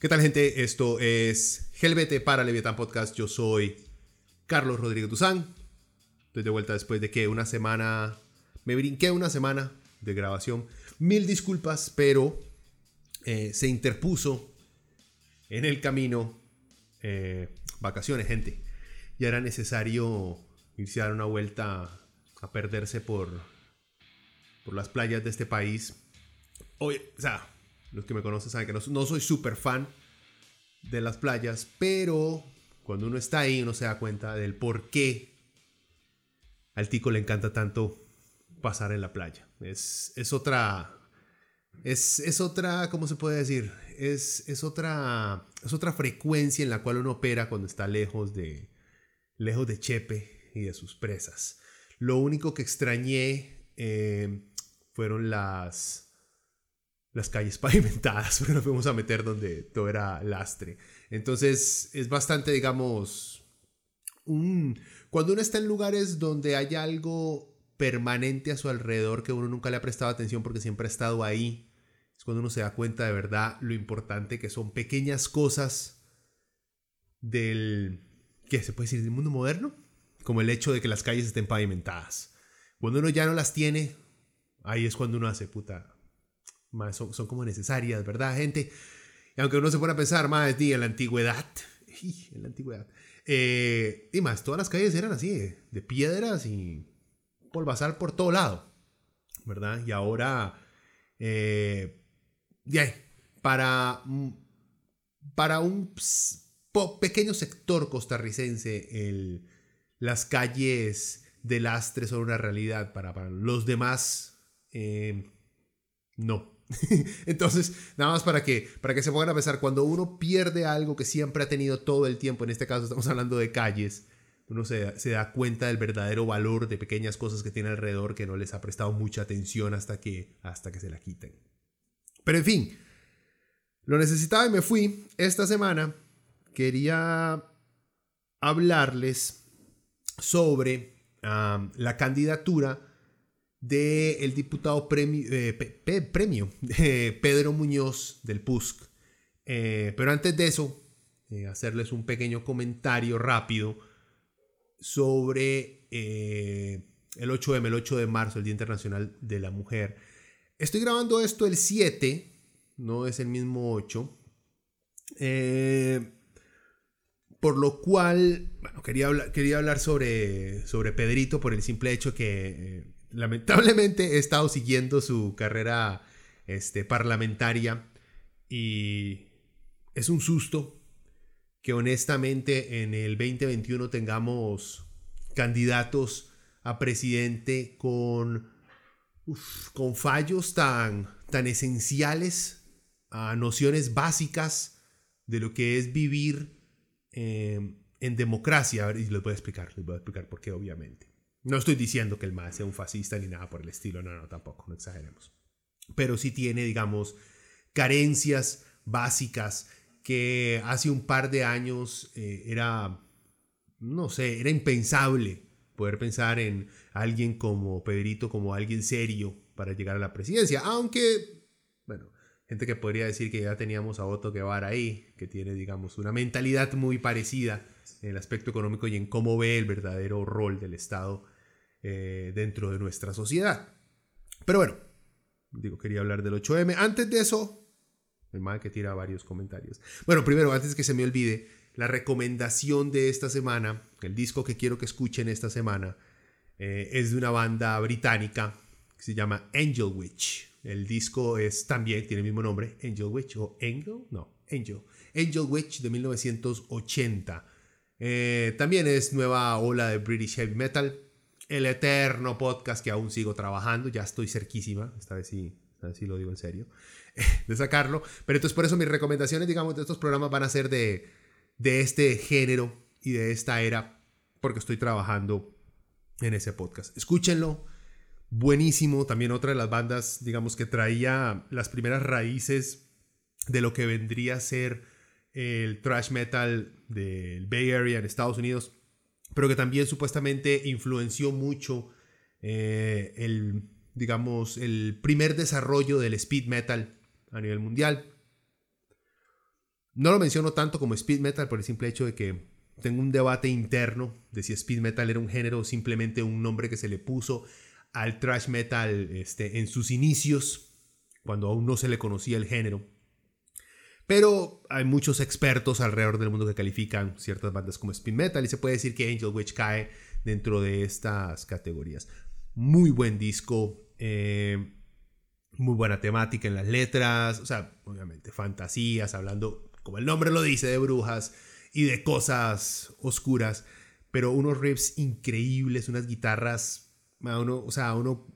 ¿Qué tal gente? Esto es Helvete para Leviatán Podcast. Yo soy Carlos Rodríguez Duzán. Estoy de vuelta después de que una semana... Me brinqué una semana de grabación. Mil disculpas, pero eh, se interpuso en el camino eh, vacaciones, gente. Y era necesario irse a dar una vuelta a perderse por, por las playas de este país. Oye, o sea, los que me conocen saben que no, soy súper fan de las playas, pero cuando uno está ahí uno se da cuenta del por qué al tico le encanta tanto pasar en la playa. Es, es otra... Es, es, otra, ¿cómo se puede decir? Es, es, otra, es otra frecuencia en la cual uno opera cuando está lejos de, lejos de Chepe y de sus presas. Lo único que extrañé eh, fueron las, las calles pavimentadas, porque nos fuimos a meter donde todo era lastre. Entonces es bastante, digamos, un... cuando uno está en lugares donde hay algo permanente a su alrededor que uno nunca le ha prestado atención porque siempre ha estado ahí, es cuando uno se da cuenta de verdad lo importante que son pequeñas cosas del... ¿Qué se puede decir? Del mundo moderno. Como el hecho de que las calles estén pavimentadas. Cuando uno ya no las tiene, ahí es cuando uno hace puta son, como necesarias, ¿verdad, gente? Y aunque uno se pone a pensar más en la antigüedad, en la antigüedad, eh, y más, todas las calles eran así, de, piedras y polvazal por todo lado, ¿verdad? Y ahora, eh, para, para un pequeño sector costarricense, las calles de lastre son una realidad, para, para los demás, eh, no. Entonces, nada más para que, para que se pongan a pensar, cuando uno pierde algo que siempre ha tenido todo el tiempo, en este caso estamos hablando de calles, uno se, da cuenta del verdadero valor de pequeñas cosas que tiene alrededor que no les ha prestado mucha atención hasta que, hasta que se la quiten. Pero en fin, lo necesitaba y me fui. Esta semana quería hablarles sobre la candidatura del diputado premio, eh, premio Pedro Muñoz del PUSC. Eh, pero antes de eso, eh, hacerles un pequeño comentario rápido sobre el 8M, el 8 de marzo, el Día Internacional de la Mujer. Estoy grabando esto el 7, no es el mismo 8. por lo cual, bueno, quería hablar, quería hablar sobre, sobre Pedrito por el simple hecho que lamentablemente he estado siguiendo su carrera este, parlamentaria y es un susto que honestamente en el 2021 tengamos candidatos a presidente con, con fallos tan, tan esenciales a nociones básicas de lo que es vivir eh, en democracia. Y les voy a explicar, les voy a explicar por qué, obviamente. No estoy diciendo que el MAE sea un fascista ni nada por el estilo, no, no, tampoco, no exageremos. Pero sí tiene, digamos, carencias básicas que hace un par de años eh, era, no sé, era impensable poder pensar en alguien como Pedrito, como alguien serio para llegar a la presidencia. Aunque, bueno, gente que podría decir que ya teníamos a Otto Guevara ahí, que tiene, digamos, una mentalidad muy parecida en el aspecto económico y en cómo ve el verdadero rol del Estado eh, dentro de nuestra sociedad. Pero bueno, digo, quería hablar del 8M. Antes de eso, el mal que tira varios comentarios. Bueno, primero, antes que se me olvide, la recomendación de esta semana, el disco que quiero que escuchen esta semana, eh, es de una banda británica que se llama Angel Witch. El disco es también, tiene el mismo nombre, Angel Witch o Angel, no, Angel. Angel Witch de 1980. Eh, también es nueva ola de British Heavy Metal. El eterno podcast que aún sigo trabajando, ya estoy cerquísima, esta vez sí, sí lo digo en serio, de sacarlo. Pero entonces por eso mis recomendaciones, digamos, de estos programas van a ser de, de este género y de esta era, porque estoy trabajando en ese podcast. Escúchenlo, buenísimo. También otra de las bandas, digamos, que traía las primeras raíces de lo que vendría a ser el thrash metal del Bay Area en Estados Unidos, pero que también supuestamente influenció mucho eh, el, digamos, el primer desarrollo del speed metal a nivel mundial. No lo menciono tanto como speed metal por el simple hecho de que tengo un debate interno de si speed metal era un género o simplemente un nombre que se le puso al thrash metal este, en sus inicios, cuando aún no se le conocía el género. Pero hay muchos expertos alrededor del mundo que califican ciertas bandas como speed metal y se puede decir que Angel Witch cae dentro de estas categorías. Muy buen disco, eh, muy buena temática en las letras, o sea, obviamente fantasías, hablando, como el nombre lo dice, de brujas y de cosas oscuras, pero unos riffs increíbles, unas guitarras o sea, uno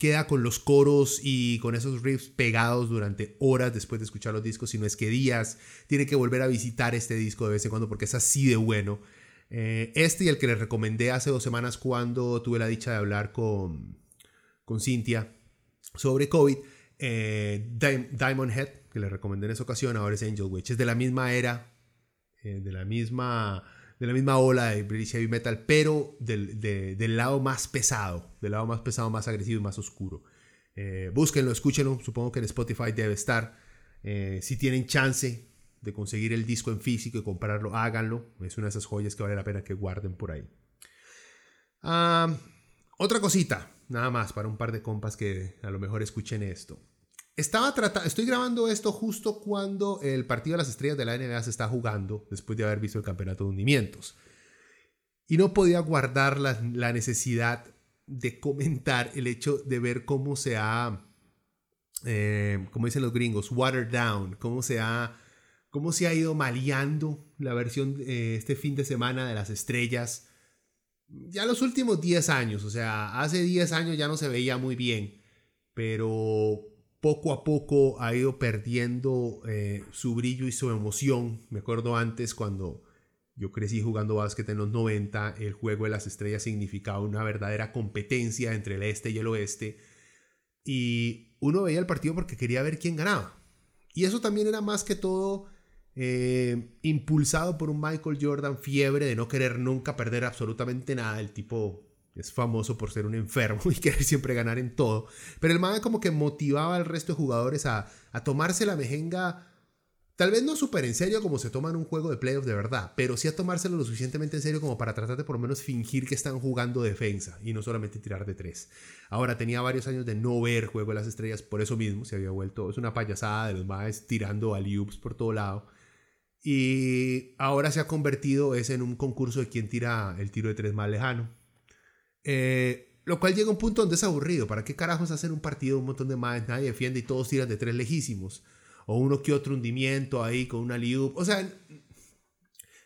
queda con los coros y con esos riffs pegados durante horas después de escuchar los discos, si no es que días. Tiene que volver a visitar este disco de vez en cuando porque es así de bueno. Eh, este y el que les recomendé hace dos semanas cuando tuve la dicha de hablar con, con Cintia sobre COVID, eh, Diamond Head, que les recomendé en esa ocasión, ahora es Angel Witch. Es de la misma era, eh, de la misma de la misma ola de British Heavy Metal, pero del, del, lado más pesado, del lado más pesado, más agresivo y más oscuro. Eh, búsquenlo, escúchenlo, supongo que en Spotify debe estar. Eh, si tienen chance de conseguir el disco en físico y comprarlo, háganlo. Es una de esas joyas que vale la pena que guarden por ahí. Ah, otra cosita, nada más para un par de compas que a lo mejor escuchen esto. Estaba tratando, estoy grabando esto justo cuando el partido de las estrellas de la NBA se está jugando, después de haber visto el campeonato de hundimientos. Y no podía guardar la, necesidad de comentar el hecho de ver cómo se ha, eh, como dicen los gringos, watered down, cómo se ha, cómo se ha ido maleando la versión eh, este fin de semana de las estrellas. Ya los últimos 10 años, o sea, hace 10 años ya no se veía muy bien, pero poco a poco ha ido perdiendo eh, su brillo y su emoción. Me acuerdo antes cuando yo crecí jugando básquet en los 90, el juego de las estrellas significaba una verdadera competencia entre el este y el oeste. Y uno veía el partido porque quería ver quién ganaba. Y eso también era más que todo eh, impulsado por un Michael Jordan fiebre de no querer nunca perder absolutamente nada. El tipo es famoso por ser un enfermo y querer siempre ganar en todo. Pero el man como que motivaba al resto de jugadores a, tomarse la mejenga, tal vez no súper en serio como se toma en un juego de playoffs de verdad, pero sí a tomárselo lo suficientemente en serio como para tratar de por lo menos fingir que están jugando defensa y no solamente tirar de tres. Ahora tenía varios años de no ver Juego de las Estrellas, por eso mismo se había vuelto, es una payasada de los más tirando a por todo lado. Y ahora se ha convertido es en un concurso de quién tira el tiro de tres más lejano eh, lo cual llega a un punto donde es aburrido. ¿Para qué carajos hacer un partido un montón de más? Nadie defiende y todos tiran de tres lejísimos. O uno que otro hundimiento ahí con una liup. O sea,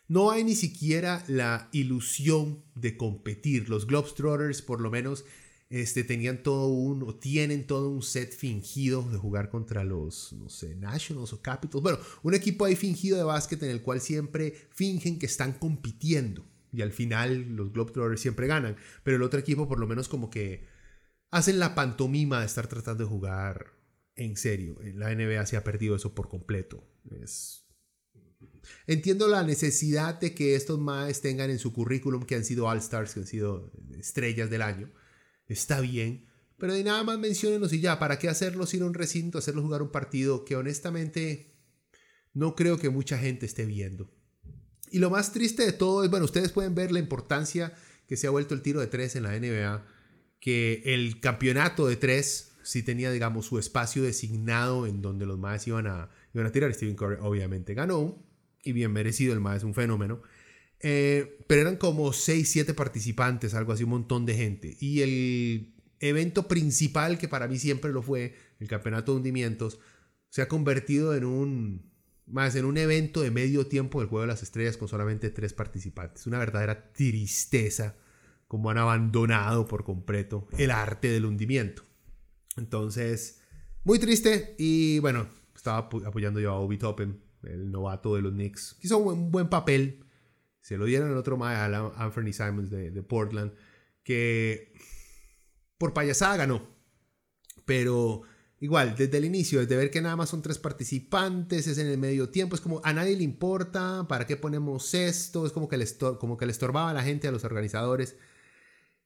no hay ni siquiera la ilusión de competir. Los Globetrotters, por lo menos, este, tenían todo un, o tienen todo un set fingido de jugar contra los, no sé, Nationals o Capitals. Bueno, un equipo ahí fingido de básquet en el cual siempre fingen que están compitiendo y al final los Globetrotters siempre ganan, pero el otro equipo por lo menos como que hacen la pantomima de estar tratando de jugar en serio. En la NBA se ha perdido eso por completo. Es... Entiendo la necesidad de que estos más tengan en su currículum que han sido All-Stars, que han sido estrellas del año. Está bien, pero de nada más menciónenos y ya, ¿para qué hacerlos ir a un recinto, hacerlos jugar un partido que honestamente no creo que mucha gente esté viendo? Y lo más triste de todo es, bueno, ustedes pueden ver la importancia que se ha vuelto el tiro de tres en la NBA, que el campeonato de tres sí tenía, digamos, su espacio designado en donde los más iban a, iban a tirar. Stephen Curry obviamente ganó, y bien merecido, el más es un fenómeno. Eh, pero eran como 6, 7 participantes, algo así, un montón de gente. Y el evento principal, que para mí siempre lo fue, el campeonato de hundimientos, se ha convertido en un, más en un evento de medio tiempo del Juego de las Estrellas con solamente tres participantes. Una verdadera tristeza como han abandonado por completo el arte del hundimiento. Entonces, muy triste y bueno, estaba apoyando yo a Obi Toppen, el novato de los Knicks. Hizo un buen, papel. Se lo dieron al otro a Anthony Simons de, de Portland, que por payasada ganó. Pero igual, desde el inicio, desde ver que nada más son tres participantes, es en el medio tiempo, es como a nadie le importa, ¿para qué ponemos esto? Es como que, le como que le estorbaba a la gente, a los organizadores,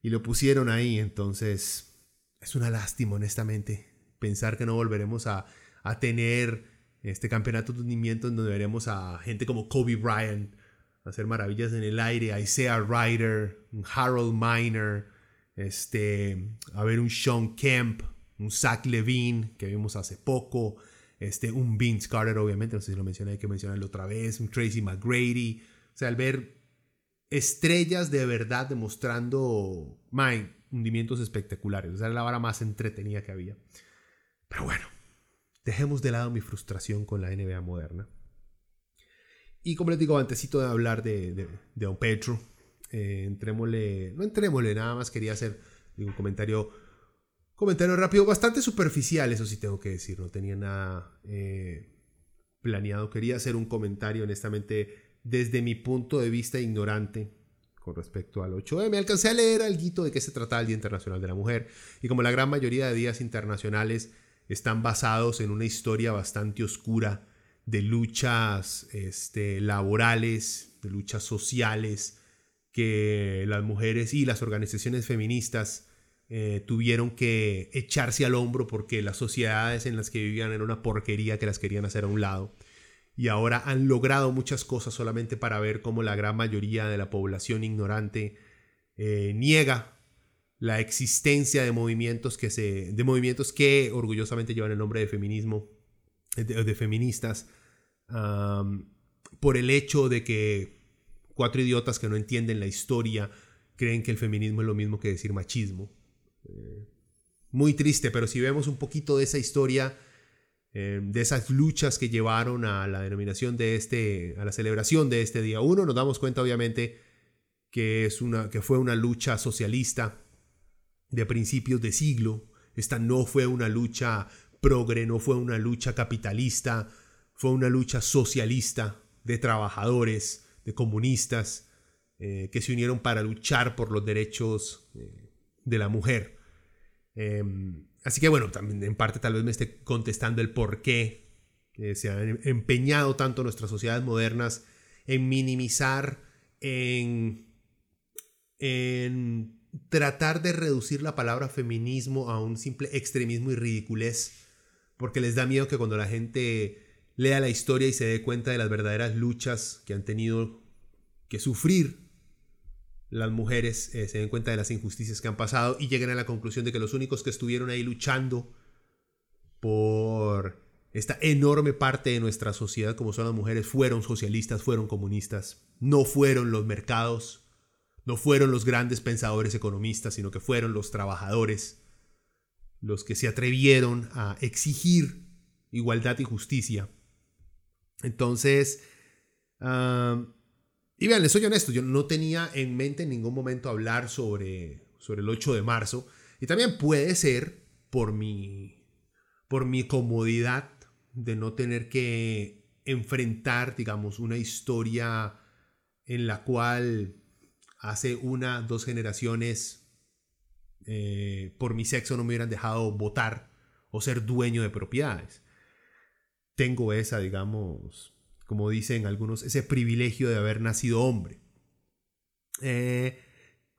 y lo pusieron ahí. Entonces, es una lástima, honestamente, pensar que no volveremos a, a tener este campeonato de unimiento en donde veremos a gente como Kobe Bryant hacer maravillas en el aire, a Isaiah Ryder, Harold Miner, este, a ver un Sean Kemp, un Zach Levine que vimos hace poco, este, un Vince Carter obviamente, no sé si lo mencioné, hay que mencionarlo otra vez, un Tracy McGrady, o sea, al ver estrellas de verdad demostrando hundimientos espectaculares, o sea, era la vara más entretenida que había. Pero bueno, dejemos de lado mi frustración con la NBA moderna. Y como les digo, antesito de hablar de Don Petro, eh, entrémosle, no entrémosle, nada más quería hacer un comentario, comentario rápido, bastante superficial, eso sí tengo que decir, no tenía nada eh, planeado, quería hacer un comentario honestamente desde mi punto de vista ignorante con respecto al 8M. Alcancé a leer algo de qué se trataba el Día Internacional de la Mujer y como la gran mayoría de días internacionales están basados en una historia bastante oscura de luchas este, laborales, de luchas sociales, que las mujeres y las organizaciones feministas eh, tuvieron que echarse al hombro porque las sociedades en las que vivían era una porquería que las querían hacer a un lado. Y ahora han logrado muchas cosas solamente para ver cómo la gran mayoría de la población ignorante eh, niega la existencia de movimientos que se de movimientos que orgullosamente llevan el nombre de feminismo de, feministas por el hecho de que cuatro idiotas que no entienden la historia creen que el feminismo es lo mismo que decir machismo. Eh, muy triste, pero si vemos un poquito de esa historia, eh, de esas luchas que llevaron a la denominación de este, a la celebración de este día uno, nos damos cuenta obviamente que, es una, que fue una lucha socialista de principios de siglo. Esta no fue una lucha progre, no fue una lucha capitalista, fue una lucha socialista de trabajadores, de comunistas eh, que se unieron para luchar por los derechos eh, de la mujer. Em, así que bueno, también en parte tal vez me esté contestando el por qué se han empeñado tanto nuestras sociedades modernas en minimizar, en, en tratar de reducir la palabra feminismo a un simple extremismo y ridiculez, porque les da miedo que cuando la gente lea la historia y se dé cuenta de las verdaderas luchas que han tenido que sufrir las mujeres, eh, se den cuenta de las injusticias que han pasado y lleguen a la conclusión de que los únicos que estuvieron ahí luchando por esta enorme parte de nuestra sociedad como son las mujeres fueron socialistas, fueron comunistas, no fueron los mercados, no fueron los grandes pensadores economistas, sino que fueron los trabajadores los que se atrevieron a exigir igualdad y justicia. Entonces, y vean, les soy honesto, yo no tenía en mente en ningún momento hablar sobre, sobre el 8 de marzo. Y también puede ser por mi, por mi comodidad de no tener que enfrentar, digamos, una historia en la cual hace una, dos generaciones eh, por mi sexo no me hubieran dejado votar o ser dueño de propiedades tengo esa, digamos, como dicen algunos, ese privilegio de haber nacido hombre. Eh,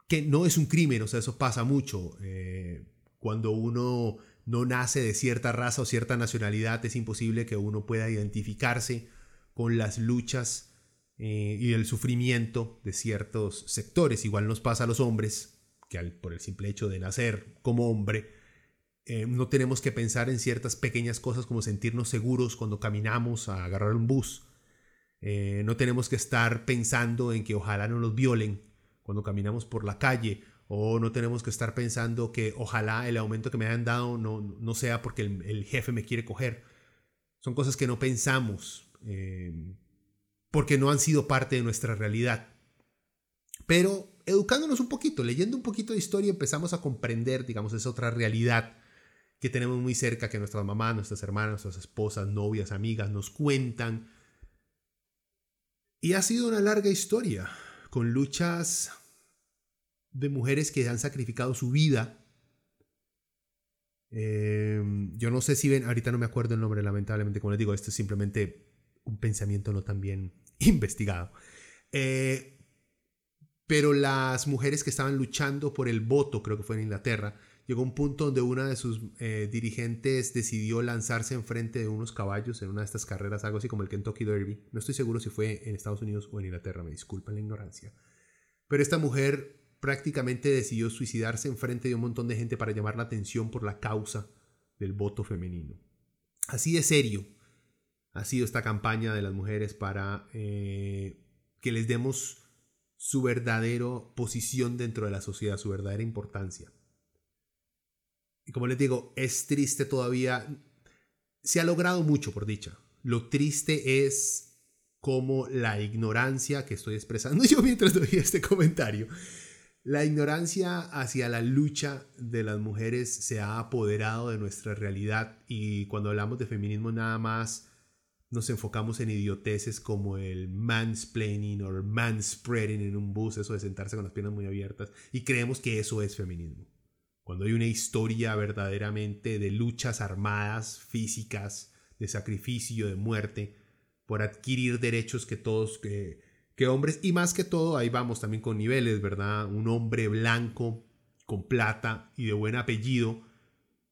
que no es un crimen, o sea, eso pasa mucho. Eh, cuando uno no nace de cierta raza o cierta nacionalidad, es imposible que uno pueda identificarse con las luchas eh, y el sufrimiento de ciertos sectores. Igual nos pasa a los hombres, que por el simple hecho de nacer como hombre, no tenemos que pensar en ciertas pequeñas cosas como sentirnos seguros cuando caminamos a agarrar un bus. Eh, no tenemos que estar pensando en que ojalá no nos violen cuando caminamos por la calle O no tenemos que estar pensando que ojalá el aumento que me hayan dado no, no sea porque el, jefe me quiere coger. Son cosas que no pensamos eh, porque no han sido parte de nuestra realidad. Pero educándonos un poquito, leyendo un poquito de historia, empezamos a comprender, digamos, esa otra realidad que tenemos muy cerca, que nuestras mamás, nuestras hermanas, nuestras esposas, novias, amigas nos cuentan. Y ha sido una larga historia, con luchas de mujeres que han sacrificado su vida. Em, yo no sé si ven, ahorita no me acuerdo el nombre, lamentablemente, como les digo, esto es simplemente un pensamiento no tan bien investigado. Eh, pero las mujeres que estaban luchando por el voto, creo que fue en Inglaterra, llegó un punto donde una de sus eh, dirigentes decidió lanzarse enfrente de unos caballos en una de estas carreras, algo así como el Kentucky Derby. No estoy seguro si fue en Estados Unidos o en Inglaterra, me disculpan la ignorancia. Pero esta mujer prácticamente decidió suicidarse en frente de un montón de gente para llamar la atención por la causa del voto femenino. Así de serio ha sido esta campaña de las mujeres para eh, que les demos su verdadera posición dentro de la sociedad, su verdadera importancia. Como les digo, es triste todavía. Se ha logrado mucho, por dicha. Lo triste es como la ignorancia que estoy expresando yo mientras doy este comentario la ignorancia hacia la lucha de las mujeres se ha apoderado de nuestra realidad y cuando hablamos de feminismo nada más nos enfocamos en idioteces como el mansplaining o manspreading en un bus, eso de sentarse con las piernas muy abiertas, y creemos que eso es feminismo. Cuando hay una historia verdaderamente de luchas armadas, físicas, de sacrificio, de muerte, por adquirir derechos que todos... que hombres, y más que todo, ahí vamos también con niveles, ¿verdad? Un hombre blanco, con plata y de buen apellido,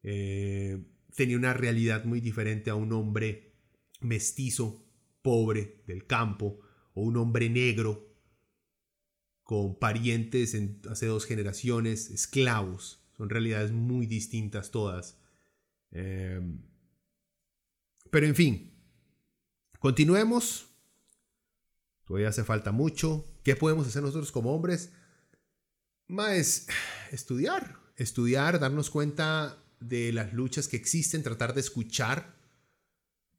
eh, tenía una realidad muy diferente a un hombre mestizo, pobre, del campo, o un hombre negro, con parientes en, hace dos generaciones, esclavos. Son realidades muy distintas todas. Eh, pero en fin, continuemos Todavía hace falta mucho. ¿Qué podemos hacer nosotros como hombres? Más estudiar, estudiar, darnos cuenta de las luchas que existen, tratar de escuchar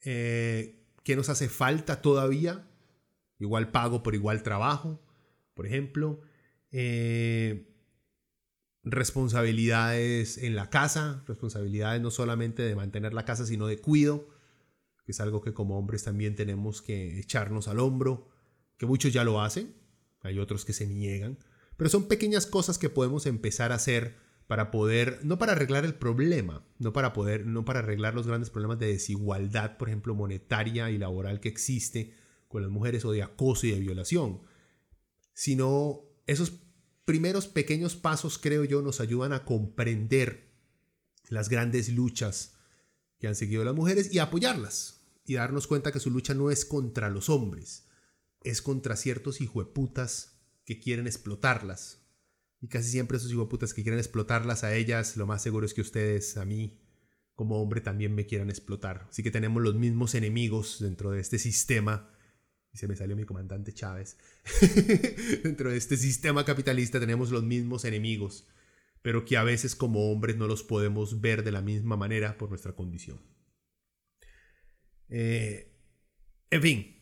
eh, qué nos hace falta todavía. Igual pago por igual trabajo, por ejemplo. Eh, responsabilidades en la casa, responsabilidades no solamente de mantener la casa, sino de cuido, que es algo que como hombres también tenemos que echarnos al hombro que muchos ya lo hacen, hay otros que se niegan, pero son pequeñas cosas que podemos empezar a hacer para poder, no para arreglar el problema, no para poder, no para arreglar los grandes problemas de desigualdad, por ejemplo, monetaria y laboral que existe con las mujeres o de acoso y de violación, sino esos primeros pequeños pasos, creo yo, nos ayudan a comprender las grandes luchas que han seguido las mujeres y apoyarlas y darnos cuenta que su lucha no es contra los hombres, es contra ciertos hijueputas que quieren explotarlas. Y casi siempre esos hijueputas que quieren explotarlas a ellas, lo más seguro es que ustedes, a mí, como hombre, también me quieran explotar. Así que tenemos los mismos enemigos dentro de este sistema. Y se me salió mi comandante Chávez. dentro de este sistema capitalista tenemos los mismos enemigos, pero que a veces como hombres no los podemos ver de la misma manera por nuestra condición. Eh, en fin,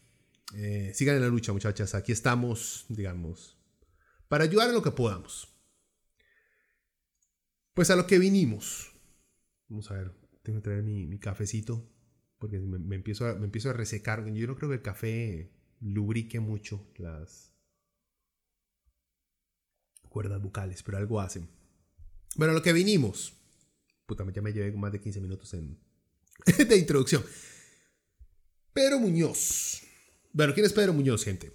eh, sigan en la lucha, muchachas. Aquí estamos, digamos, para ayudar en lo que podamos. Pues a lo que vinimos. Vamos a ver, tengo que traer mi, cafecito porque me, empiezo a, me empiezo a resecar. Yo no creo que el café lubrique mucho las cuerdas bucales, pero algo hacen. Bueno, lo que vinimos. Puta, ya me llevé más de 15 minutos en, de introducción. Pero Muñoz bueno, ¿quién es Pedro Muñoz, gente?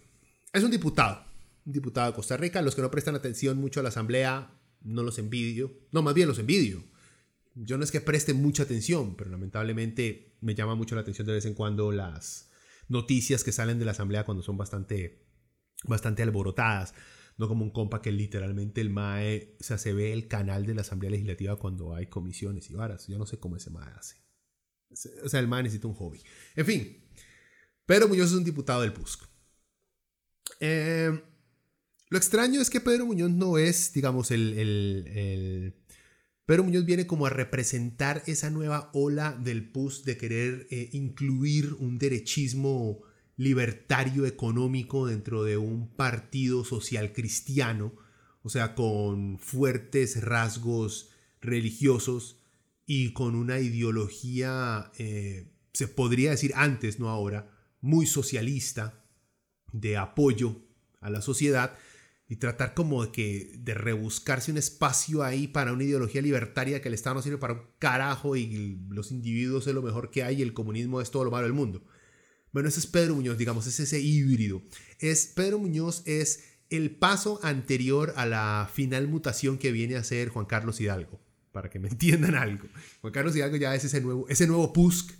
Es un diputado, un diputado de Costa Rica. Los que no prestan atención mucho a la asamblea, no los envidio. No, más bien los envidio. Yo no es que preste mucha atención, pero lamentablemente me llama mucho la atención de vez en cuando las noticias que salen de la asamblea cuando son bastante, bastante alborotadas. No como un compa que literalmente el MAE, o sea, se ve el canal de la Asamblea Legislativa cuando hay comisiones y varas. Yo no sé cómo ese MAE hace. O sea, el MAE necesita un hobby. En fin, pero Muñoz es un diputado del PUSC. Eh, Lo extraño es que Pedro Muñoz no es, digamos, el, el, Pedro Muñoz viene como a representar esa nueva ola del PUS de querer eh, incluir un derechismo libertario económico dentro de un partido social cristiano, o sea, con fuertes rasgos religiosos y con una ideología, eh, se podría decir antes, no ahora, muy socialista, de apoyo a la sociedad y tratar como de, que, de rebuscarse un espacio ahí para una ideología libertaria que el Estado no sirve para un carajo y los individuos es lo mejor que hay y el comunismo es todo lo malo del mundo. Bueno, ese es Pedro Muñoz, digamos, es ese híbrido. Es, Pedro Muñoz es el paso anterior a la final mutación que viene a ser Juan Carlos Hidalgo, para que me entiendan algo. Juan Carlos Hidalgo ya es ese nuevo, ese nuevo PUSC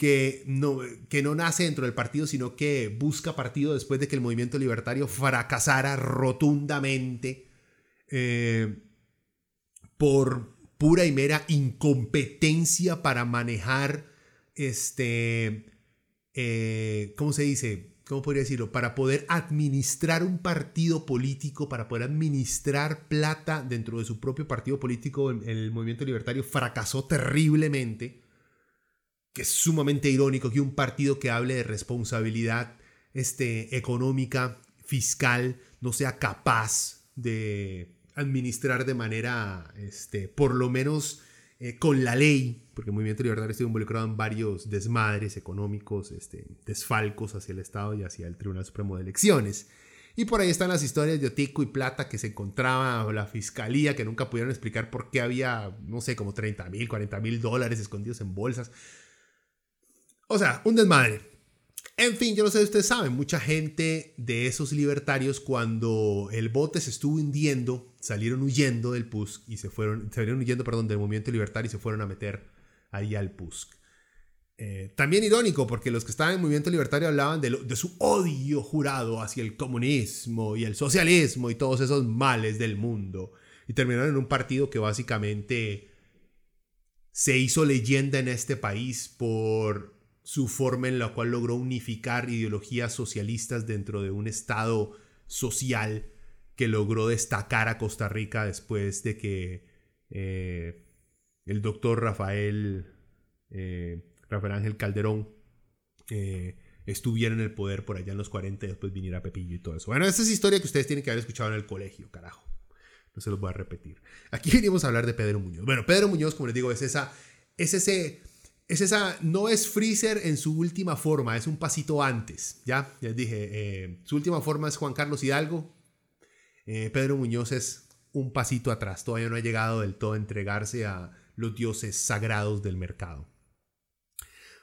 que no, que no nace dentro del partido, sino que busca partido después de que el movimiento libertario fracasara rotundamente eh, por pura y mera incompetencia para manejar este eh, ¿cómo se dice? ¿Cómo podría decirlo? Para poder administrar un partido político, para poder administrar plata dentro de su propio partido político, el movimiento libertario fracasó terriblemente. Que es sumamente irónico que un partido que hable de responsabilidad este, económica, fiscal, no sea capaz de administrar de manera, este, por lo menos eh, con la ley, porque el movimiento libertario estuvo involucrado en varios desmadres económicos, este, desfalcos hacia el Estado y hacia el Tribunal Supremo de Elecciones. Y por ahí están las historias de Otico y Plata que se encontraba la fiscalía, que nunca pudieron explicar por qué había, no sé, como 30 mil, 40 mil dólares escondidos en bolsas. O sea, un desmadre. En fin, yo no sé si ustedes saben, mucha gente de esos libertarios cuando el bote se estuvo hundiendo, salieron huyendo del PUSC y se fueron, salieron huyendo, perdón, del movimiento libertario y se fueron a meter ahí al PUSC. Eh, también irónico, porque los que estaban en el movimiento libertario hablaban de, de, su odio jurado hacia el comunismo y el socialismo y todos esos males del mundo. Y terminaron en un partido que básicamente se hizo leyenda en este país por su forma en la cual logró unificar ideologías socialistas dentro de un Estado social que logró destacar a Costa Rica después de que eh, el doctor Rafael, eh, Rafael Ángel Calderón eh, estuviera en el poder por allá en los 40 y después viniera Pepillo y todo eso. Bueno, esta es historia que ustedes tienen que haber escuchado en el colegio, carajo. No se los voy a repetir. Aquí venimos a hablar de Pedro Muñoz. Bueno, Pedro Muñoz, como les digo, es, esa, es ese es esa, no es Freezer en su última forma, es un pasito antes, ¿ya? Ya dije, eh, su última forma es Juan Carlos Hidalgo, eh, Pedro Muñoz es un pasito atrás, todavía no ha llegado del todo a entregarse a los dioses sagrados del mercado.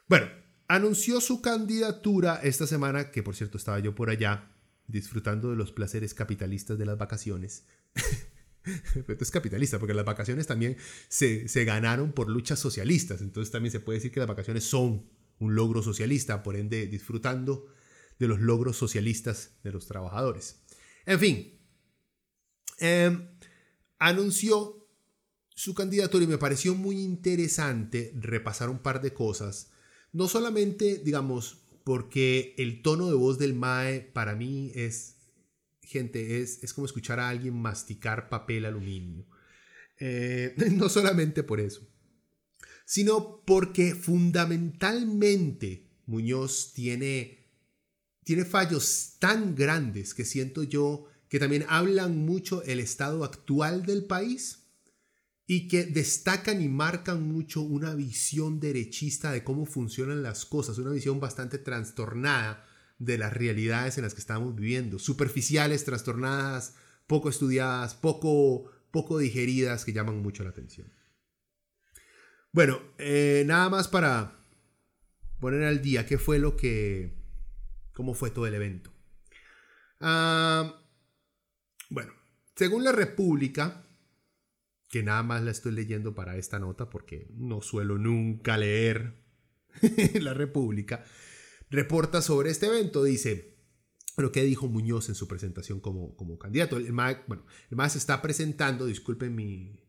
Bueno, anunció su candidatura esta semana, que por cierto estaba yo por allá, disfrutando de los placeres capitalistas de las vacaciones. es capitalista, porque las vacaciones también se, ganaron por luchas socialistas, entonces también se puede decir que las vacaciones son un logro socialista, por ende disfrutando de los logros socialistas de los trabajadores. En fin, em, anunció su candidatura y me pareció muy interesante repasar un par de cosas, no solamente, digamos, porque el tono de voz del MAE para mí es gente, es, es como escuchar a alguien masticar papel aluminio. Eh, no solamente por eso, sino porque fundamentalmente Muñoz tiene, tiene fallos tan grandes que siento yo que también hablan mucho el estado actual del país y que destacan y marcan mucho una visión derechista de cómo funcionan las cosas, una visión bastante trastornada de las realidades en las que estamos viviendo, superficiales, trastornadas, poco estudiadas, poco, poco digeridas, que llaman mucho la atención. Bueno, eh, nada más para poner al día qué fue lo que, cómo fue todo el evento. Ah, bueno, según la República, que nada más la estoy leyendo para esta nota porque no suelo nunca leer la República, reporta sobre este evento. Dice, lo que dijo Muñoz en su presentación como, como candidato. El MAE, bueno, el se está presentando, disculpen mi,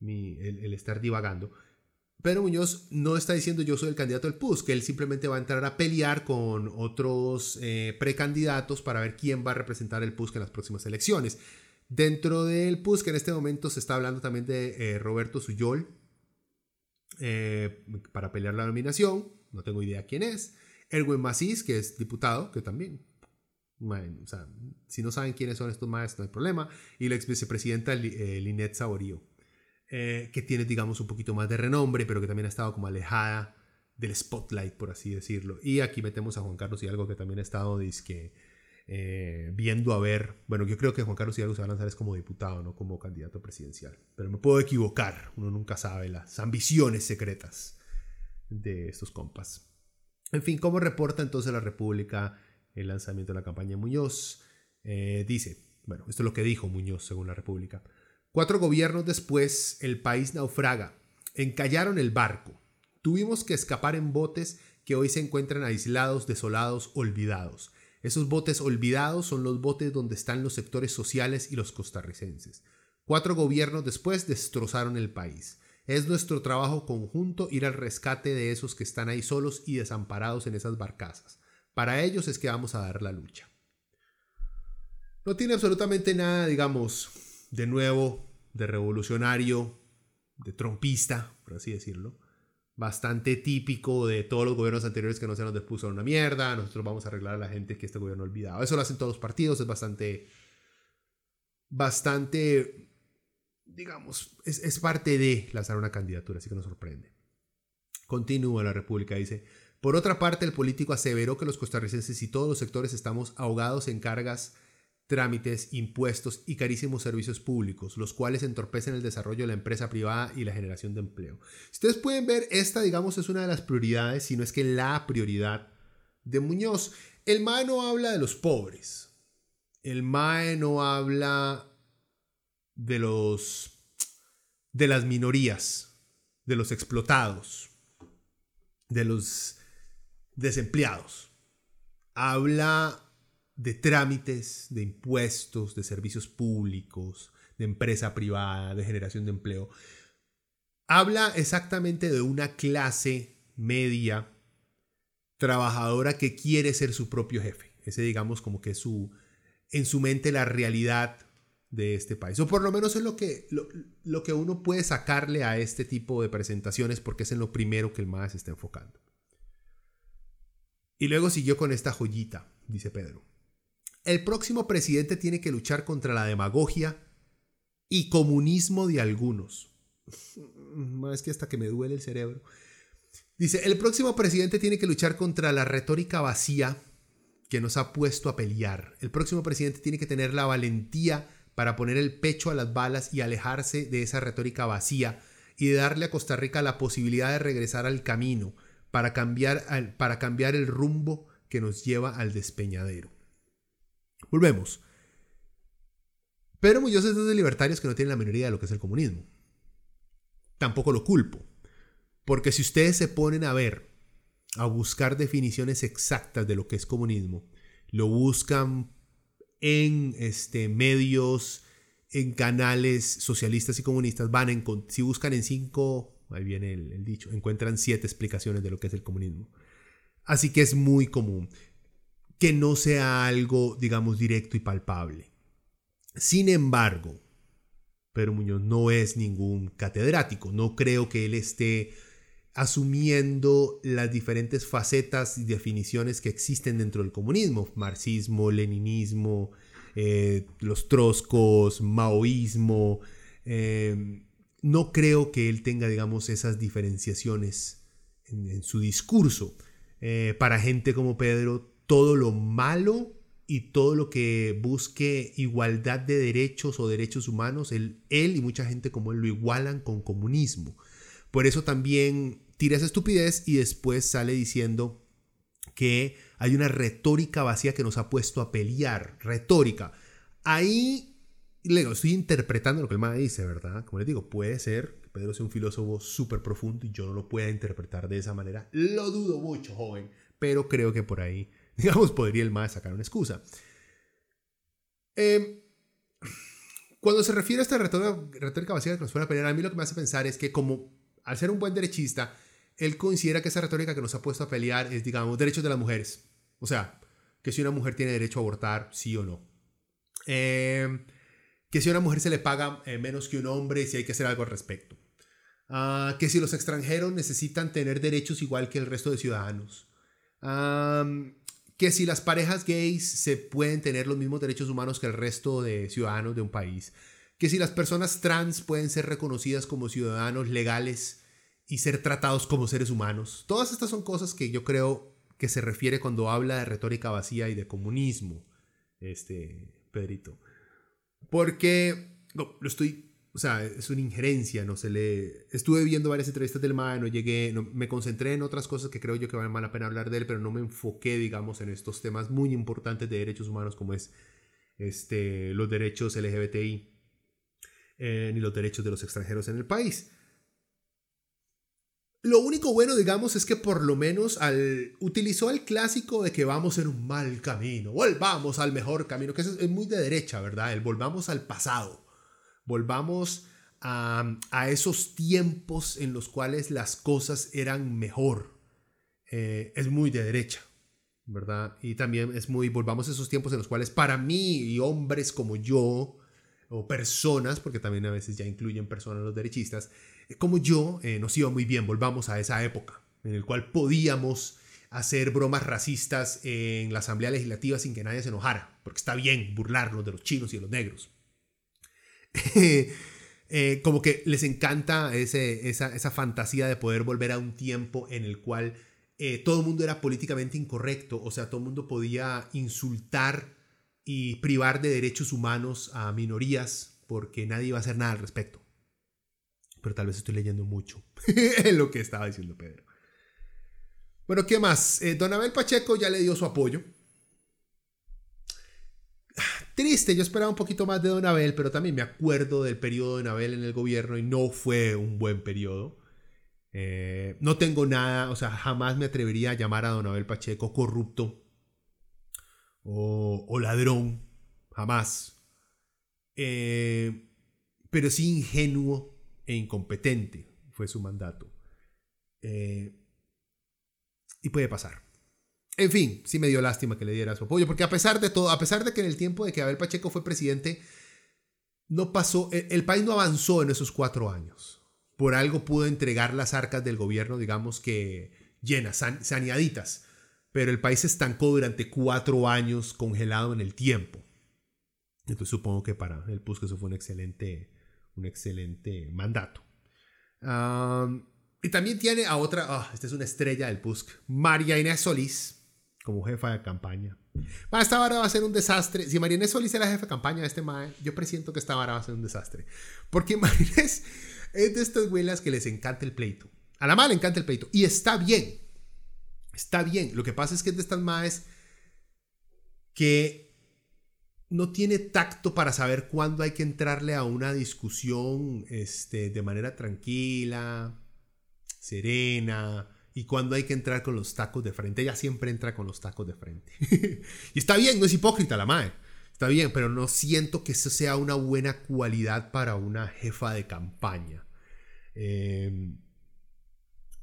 el, estar divagando, Pedro Muñoz no está diciendo yo soy el candidato del PUS, que él simplemente va a entrar a pelear con otros eh, precandidatos para ver quién va a representar el PUS en las próximas elecciones. Dentro del PUS, que en este momento se está hablando también de eh, Roberto Suyol eh, para pelear la nominación, no tengo idea quién es. Erwin Macís, que es diputado, que también o sea, si no saben quiénes son estos maestros, no hay problema. Y la ex vicepresidenta Linet Saborío. Eh, que tiene, digamos, un poquito más de renombre, pero que también ha estado como alejada del spotlight, por así decirlo. Y aquí metemos a Juan Carlos Hidalgo, que también ha estado disque, eh, viendo a ver. Bueno, yo creo que Juan Carlos Hidalgo se va a lanzar es como diputado, no como candidato presidencial. Pero me puedo equivocar, uno nunca sabe las ambiciones secretas de estos compas. En fin, ¿cómo reporta entonces la República el lanzamiento de la campaña Muñoz? Eh, dice, bueno, esto es lo que dijo Muñoz según la República. Cuatro gobiernos después, el país naufraga. Encallaron el barco. Tuvimos que escapar en botes que hoy se encuentran aislados, desolados, olvidados. Esos botes olvidados son los botes donde están los sectores sociales y los costarricenses. Cuatro gobiernos después destrozaron el país. Es nuestro trabajo conjunto ir al rescate de esos que están ahí solos y desamparados en esas barcazas. Para ellos es que vamos a dar la lucha. No tiene absolutamente nada, digamos, de nuevo, de revolucionario, de trompista, por así decirlo. Bastante típico de todos los gobiernos anteriores que no se nos depuso una mierda. Nosotros vamos a arreglar a la gente que este gobierno ha olvidado. Eso lo hacen todos los partidos. Es bastante. Bastante. Digamos, es, es parte de lanzar una candidatura, así que nos sorprende. Continúa la República, dice. Por otra parte, el político aseveró que los costarricenses y todos los sectores estamos ahogados en cargas trámites, impuestos y carísimos servicios públicos, los cuales entorpecen el desarrollo de la empresa privada y la generación de empleo. Ustedes pueden ver, esta, digamos, es una de las prioridades, si no es que la prioridad de Muñoz. El MAE no habla de los pobres. El MAE no habla de los de las minorías, de los explotados, de los desempleados. Habla de trámites, de impuestos, de servicios públicos, de empresa privada, de generación de empleo. Habla exactamente de una clase media trabajadora que quiere ser su propio jefe. Ese digamos como que su, en su mente la realidad de este país. O por lo menos es lo que, lo, que uno puede sacarle a este tipo de presentaciones porque es en lo primero que el MAS está enfocando. Y luego siguió con esta joyita, dice Pedro. El próximo presidente tiene que luchar contra la demagogia y comunismo de algunos. Es que hasta que me duele el cerebro. Dice, el próximo presidente tiene que luchar contra la retórica vacía que nos ha puesto a pelear. El próximo presidente tiene que tener la valentía para poner el pecho a las balas y alejarse de esa retórica vacía y darle a Costa Rica la posibilidad de regresar al camino para cambiar, para cambiar el rumbo que nos lleva al despeñadero. Volvemos. Pedro Muñoz es de libertarios que no tienen la minoría de lo que es el comunismo. Tampoco lo culpo. Porque si ustedes se ponen a ver, a buscar definiciones exactas de lo que es comunismo, lo buscan en este, medios, en canales socialistas y comunistas, van en, si buscan en cinco, ahí viene el dicho, encuentran siete explicaciones de lo que es el comunismo. Así que es muy común que no sea algo, digamos, directo y palpable. Sin embargo, Pedro Muñoz no es ningún catedrático, no creo que él esté asumiendo las diferentes facetas y definiciones que existen dentro del comunismo, marxismo, leninismo, eh, los troscos, maoísmo. Eh, no creo que él tenga, digamos, esas diferenciaciones en, su discurso. Eh, para gente como Pedro, todo lo malo y todo lo que busque igualdad de derechos o derechos humanos, él, él y mucha gente como él lo igualan con comunismo. Por eso también tira esa estupidez y después sale diciendo que hay una retórica vacía que nos ha puesto a pelear. Retórica. Ahí le estoy interpretando lo que el man dice, ¿verdad? Como les digo, puede ser que Pedro sea un filósofo súper profundo y yo no lo pueda interpretar de esa manera. Lo dudo mucho, joven, pero creo que por ahí Digamos, podría el MAE sacar una excusa. Em, cuando se refiere a esta retórica, vacía que nos fuera a pelear, a mí lo que me hace pensar es que como al ser un buen derechista, él considera que esa retórica que nos ha puesto a pelear es, digamos, derechos de las mujeres. O sea, que si una mujer tiene derecho a abortar, sí o no. Eh, que si a una mujer se le paga eh, menos que un hombre, si hay que hacer algo al respecto. Ah, que si los extranjeros necesitan tener derechos igual que el resto de ciudadanos. que si las parejas gays se pueden tener los mismos derechos humanos que el resto de ciudadanos de un país. Que si las personas trans pueden ser reconocidas como ciudadanos legales y ser tratados como seres humanos. Todas estas son cosas que yo creo que se refiere cuando habla de retórica vacía y de comunismo, este Pedrito. Porque no, lo estoy, o sea, es una injerencia, no se le... Estuve viendo varias entrevistas del MAE, no llegué, no, me concentré en otras cosas que creo yo que vale la pena hablar de él, pero no me enfoqué, digamos, en estos temas muy importantes de derechos humanos como es este, los derechos LGBTI eh, ni los derechos de los extranjeros en el país. Lo único bueno, digamos, es que por lo menos al, utilizó el clásico de que vamos en un mal camino, volvamos al mejor camino, que es, muy de derecha, ¿verdad? El volvamos al pasado, volvamos a, esos tiempos en los cuales las cosas eran mejor. Eh, es muy de derecha, ¿verdad? Y también es muy, volvamos a esos tiempos en los cuales para mí y hombres como yo, o personas, porque también a veces ya incluyen personas los derechistas, como yo, eh, nos iba muy bien. Volvamos a esa época en el cual podíamos hacer bromas racistas en la Asamblea Legislativa sin que nadie se enojara, porque está bien burlarnos de los chinos y de los negros. Eh, como que les encanta ese, esa, fantasía de poder volver a un tiempo en el cual eh, todo el mundo era políticamente incorrecto, o sea, todo el mundo podía insultar y privar de derechos humanos a minorías porque nadie iba a hacer nada al respecto pero tal vez estoy leyendo mucho en lo que estaba diciendo Pedro. Bueno, ¿qué más? Eh, Don Abel Pacheco ya le dio su apoyo. Triste, yo esperaba un poquito más de Don Abel, pero también me acuerdo del periodo de Don Abel en el gobierno y no fue un buen periodo. Eh, no tengo nada, o sea, jamás me atrevería a llamar a Don Abel Pacheco corrupto o, ladrón, jamás. Eh, pero sí ingenuo e incompetente fue su mandato. Eh, y puede pasar. En fin, sí me dio lástima que le diera su apoyo, porque a pesar de todo, a pesar de que en el tiempo de que Abel Pacheco fue presidente, no pasó, el, país no avanzó en esos cuatro años. Por algo pudo entregar las arcas del gobierno, digamos que llenas, saneaditas, pero el país estancó durante cuatro años congelado en el tiempo. Entonces supongo que para el PUS eso fue un excelente, un excelente mandato. y también tiene a otra, ah, esta es una estrella del PUSC, María Inés Solís, como jefa de campaña. esta vara va a ser un desastre. Si María Inés Solís era jefa de campaña de este MAE, yo presiento que esta vara va a ser un desastre. Porque María Inés es de estas güelas que les encanta el pleito. A la MAE le encanta el pleito. Y está bien. Está bien. Lo que pasa es que es de estas MAEs que no tiene tacto para saber cuándo hay que entrarle a una discusión este, de manera tranquila, serena, y cuándo hay que entrar con los tacos de frente. Ella siempre entra con los tacos de frente. y está bien, no es hipócrita la madre. Está bien, pero no siento que eso sea una buena cualidad para una jefa de campaña. Eh,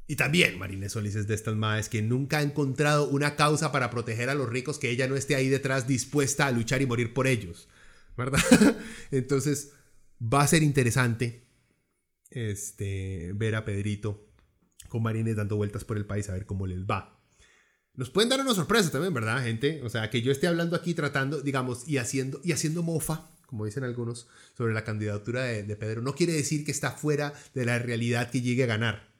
y también Marina Solís es de estas madres que nunca ha encontrado una causa para proteger a los ricos que ella no esté ahí detrás dispuesta a luchar y morir por ellos. ¿Verdad? Entonces va a ser interesante este, ver a Pedrito con Marines dando vueltas por el país a ver cómo les va. Nos pueden dar una sorpresa también, ¿verdad, gente? O sea, que yo esté hablando aquí tratando, digamos, y haciendo, y haciendo mofa, como dicen algunos, sobre la candidatura de, de Pedro, no quiere decir que está fuera de la realidad que llegue a ganar.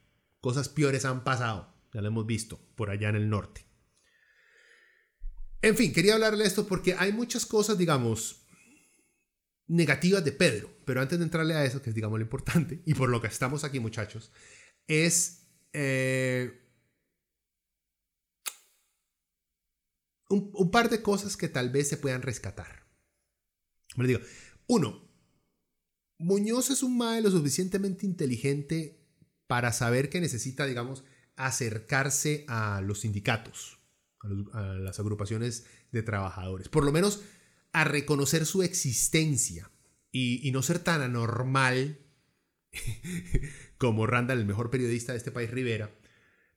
Cosas peores han pasado, ya lo hemos visto, por allá en el norte. En fin, quería hablarle de esto porque hay muchas cosas, digamos, negativas de Pedro, pero antes de entrarle a eso, que es, digamos, lo importante, y por lo que estamos aquí, muchachos, es eh, un, par de cosas que tal vez se puedan rescatar. Me digo, uno, Muñoz es un mae lo suficientemente inteligente para saber que necesita, digamos, acercarse a los sindicatos, a, las agrupaciones de trabajadores, por lo menos a reconocer su existencia y, no ser tan anormal como Randall, el mejor periodista de este país, Rivera,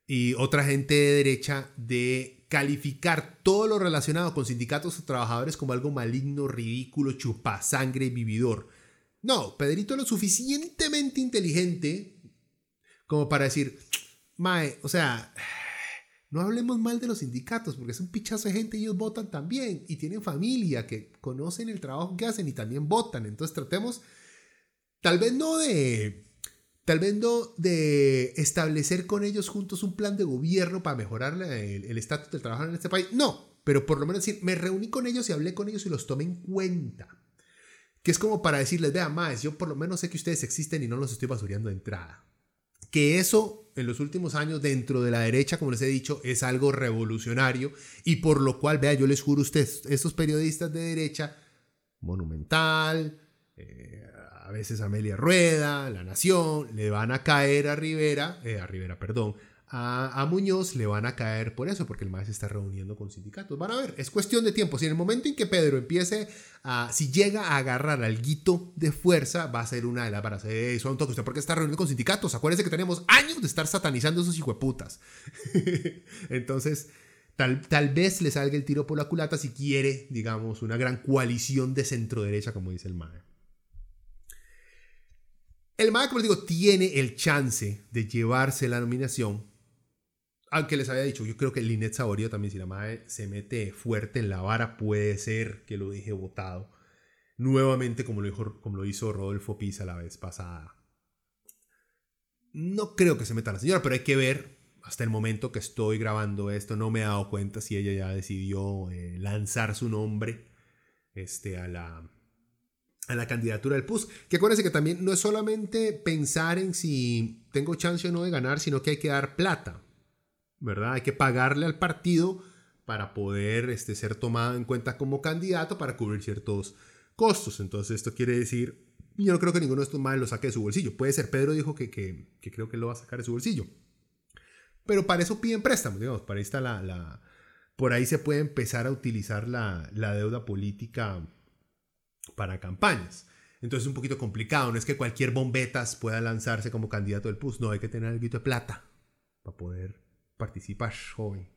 y otra gente de derecha de calificar todo lo relacionado con sindicatos o trabajadores como algo maligno, ridículo, chupasangre y vividor. No, Pedrito es lo suficientemente inteligente como para decir, Mae, o sea, no hablemos mal de los sindicatos, porque es un pichazo de gente, ellos votan también y tienen familia que conocen el trabajo que hacen y también votan. Entonces tratemos, tal vez no de, tal vez no de establecer con ellos juntos un plan de gobierno para mejorar el estatus del trabajador en este país. No, pero por lo menos decir, me reuní con ellos y hablé con ellos y los tomé en cuenta. Que es como para decirles, vea, más, yo por lo menos sé que ustedes existen y no los estoy basureando de entrada que eso en los últimos años dentro de la derecha, como les he dicho, es algo revolucionario y por lo cual, vea, yo les juro a ustedes, estos periodistas de derecha, Monumental, eh, a veces Amelia Rueda, La Nación, le van a caer a Rivera, eh, a Rivera, perdón, a, Muñoz le van a caer por eso, porque el MAE se está reuniendo con sindicatos. Van a ver, es cuestión de tiempo. Si en el momento en que Pedro empiece a, si llega a agarrar al guito de fuerza, va a ser una de las para hacer son toque usted porque está reuniendo con sindicatos. Acuérdense que tenemos años de estar satanizando a esos hijueputas. Entonces, tal, tal vez le salga el tiro por la culata si quiere, digamos, una gran coalición de centro derecha, como dice el MAE. El MAE, como les digo, tiene el chance de llevarse la nominación aunque les había dicho, yo creo que Linet Saborío también, si la madre se mete fuerte en la vara, puede ser que lo dije votado nuevamente como lo, como lo hizo Rodolfo Pisa la vez pasada. No creo que se meta la señora, pero hay que ver. Hasta el momento que estoy grabando esto, no me he dado cuenta si ella ya decidió eh, lanzar su nombre este, a, la, a la candidatura del PUS. Que acuérdense que también no es solamente pensar en si tengo chance o no de ganar, sino que hay que dar plata. ¿Verdad? Hay que pagarle al partido para poder este, ser tomado en cuenta como candidato para cubrir ciertos costos. Entonces esto quiere decir, yo no creo que ninguno de estos males lo saque de su bolsillo. Puede ser, Pedro dijo que, que, creo que lo va a sacar de su bolsillo. Pero para eso piden préstamos, digamos, para ahí está la, la por ahí se puede empezar a utilizar la, la deuda política para campañas. Entonces es un poquito complicado, no es que cualquier bombetas pueda lanzarse como candidato del PUS, no, hay que tener algo de plata para poder participar, joven.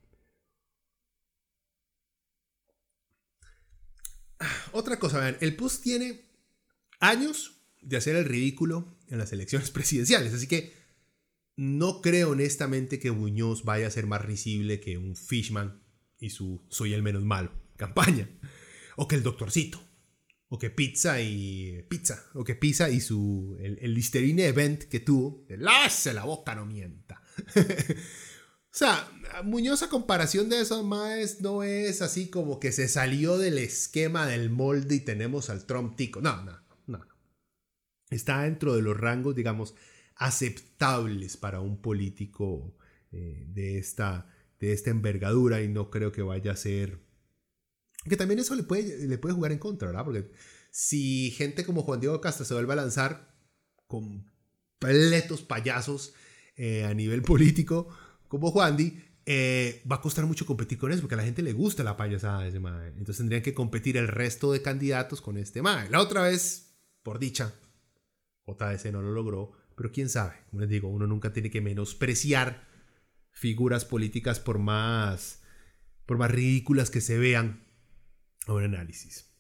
Otra cosa, vean, el PUS tiene años de hacer el ridículo en las elecciones presidenciales, así que no creo honestamente que Muñoz vaya a ser más risible que un Fishman y su Soy el menos malo campaña, o que el Doctorcito, o que Pizza y Pizza, o que Pizza y su el, el Listerine Event que tuvo, de la boca no mienta. O sea, Muñoz a comparación de esos más no es así como que se salió del esquema del molde y tenemos al Trump tico. No, no, no. Está dentro de los rangos, digamos, aceptables para un político eh, de, esta, de esta envergadura y no creo que vaya a ser... Que también eso le puede, le puede jugar en contra, ¿verdad? Porque si gente como Juan Diego Castro se vuelve a lanzar completos payasos eh, a nivel político, como Juan eh, va a costar mucho competir con eso porque a la gente le gusta la payasada de ese mae. Entonces tendrían que competir el resto de candidatos con este mae. La otra vez, por dicha, JDC no lo logró, pero quién sabe. Como les digo, uno nunca tiene que menospreciar figuras políticas por más, por más ridículas que se vean a un análisis.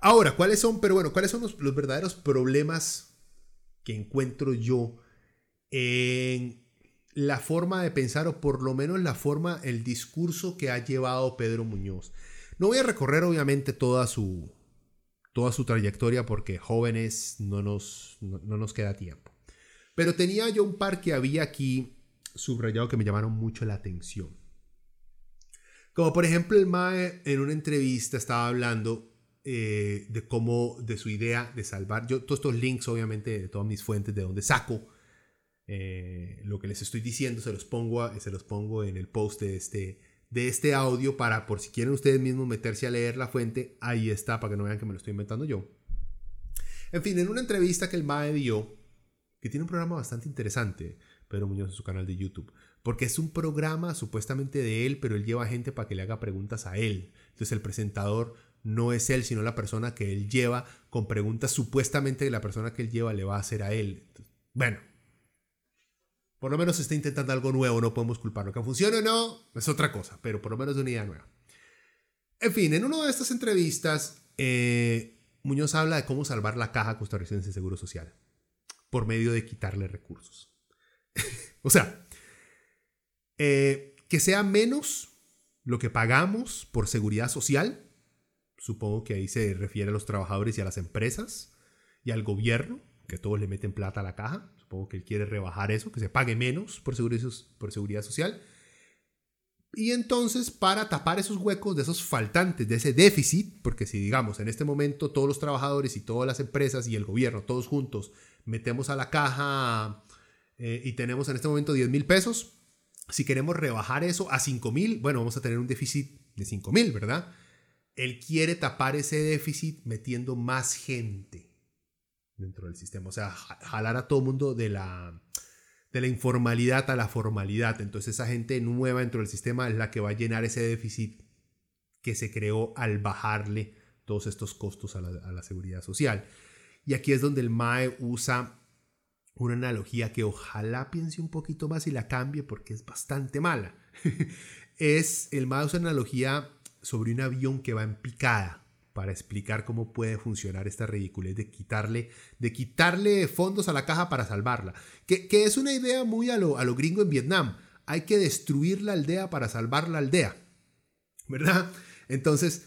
Ahora, ¿cuáles son, pero bueno, cuáles son los, los verdaderos problemas que encuentro yo en la forma de pensar o por lo menos la forma, el discurso que ha llevado Pedro Muñoz. No voy a recorrer obviamente toda su, toda su trayectoria porque jóvenes no nos, no, nos queda tiempo. Pero tenía yo un par que había aquí subrayado que me llamaron mucho la atención. Como por ejemplo el Mae en una entrevista estaba hablando eh, de cómo, de su idea de salvar, yo todos estos links obviamente de todas mis fuentes de donde saco eh, lo que les estoy diciendo se los, pongo se los pongo en el post de este, de este audio para por si quieren ustedes mismos meterse a leer la fuente, ahí está para que no vean que me lo estoy inventando yo. En fin, en una entrevista que el MAE dio, que tiene un programa bastante interesante, Pedro Muñoz en su canal de YouTube, porque es un programa supuestamente de él, pero él lleva gente para que le haga preguntas a él. Entonces el presentador no es él, sino la persona que él lleva, con preguntas supuestamente que la persona que él lleva le va a hacer a él. Bueno, por lo menos está intentando algo nuevo, no podemos culparlo. Que funcione o no, es otra cosa, pero por lo menos de una idea nueva. En fin, en una de estas entrevistas, eh, Muñoz habla de cómo salvar la caja costarricense de Seguro Social por medio de quitarle recursos. o sea, eh, que sea menos lo que pagamos por seguridad social Supongo que ahí se refiere a los trabajadores y a las empresas y al gobierno, que todos le meten plata a la caja. Supongo que él quiere rebajar eso, que se pague menos por seguridad, social. Y entonces, para tapar esos huecos de esos faltantes, de ese déficit, porque si digamos en este momento todos los trabajadores y todas las empresas y el gobierno, todos juntos, metemos a la caja eh, y tenemos en este momento 10 mil pesos, si queremos rebajar eso a 5 mil, bueno, vamos a tener un déficit de 5 mil, ¿verdad? Él quiere tapar ese déficit metiendo más gente dentro del sistema. O sea, jalar a todo mundo de la, de la informalidad a la formalidad. Entonces esa gente nueva dentro del sistema es la que va a llenar ese déficit que se creó al bajarle todos estos costos a la, a la seguridad social. Y aquí es donde el MAE usa una analogía que ojalá piense un poquito más y la cambie porque es bastante mala. es el MAE usa una analogía sobre un avión que va en picada para explicar cómo puede funcionar esta ridiculez de quitarle, de quitarle fondos a la caja para salvarla. Que, es una idea muy a lo, a lo gringo en Vietnam. Hay que destruir la aldea para salvar la aldea. ¿Verdad? Entonces,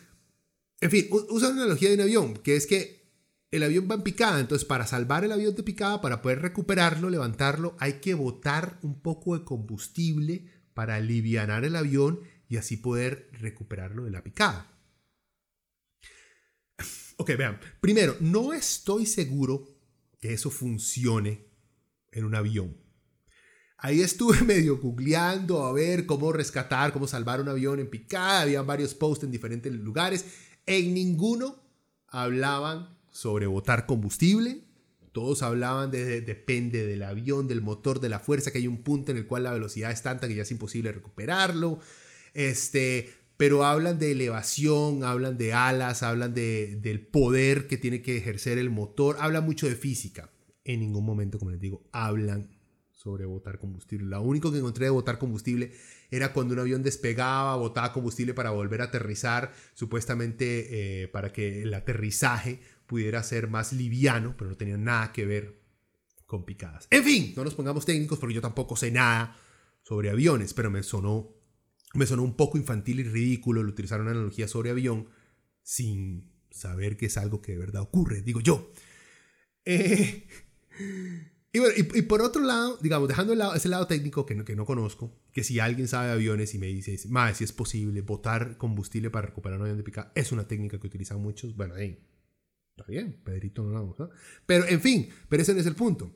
en fin, usa una analogía de un avión, que es que el avión va en picada. Entonces, para salvar el avión de picada, para poder recuperarlo, levantarlo, hay que botar un poco de combustible para aliviar el avión y así poder recuperarlo de la picada. Ok, vean. Primero, no estoy seguro que eso funcione en un avión. Ahí estuve medio googleando a ver cómo rescatar, cómo salvar un avión en picada. Había varios posts en diferentes lugares. En ninguno hablaban sobre botar combustible. Todos hablaban de, depende del avión, del motor, de la fuerza, que hay un punto en el cual la velocidad es tanta que ya es imposible recuperarlo. Este, pero hablan de elevación, hablan de alas, hablan de, del poder que tiene que ejercer el motor, hablan mucho de física. En ningún momento, como les digo, hablan sobre botar combustible. Lo único que encontré de botar combustible era cuando un avión despegaba, botaba combustible para volver a aterrizar, supuestamente eh, para que el aterrizaje pudiera ser más liviano, pero no tenía nada que ver con picadas. En fin, no nos pongamos técnicos porque yo tampoco sé nada sobre aviones, pero me sonó me sonó un poco infantil y ridículo el utilizar una analogía sobre avión sin saber que es algo que de verdad ocurre, digo yo. Eh, y, bueno, y, por otro lado, digamos, dejando ese lado técnico que no, que no conozco, que si alguien sabe aviones y me dice, más si es posible botar combustible para recuperar un avión de pica, es una técnica que utilizan muchos, bueno, ahí, está bien, Pedrito no vamos, ¿no? Pero en fin, pero ese no es el punto.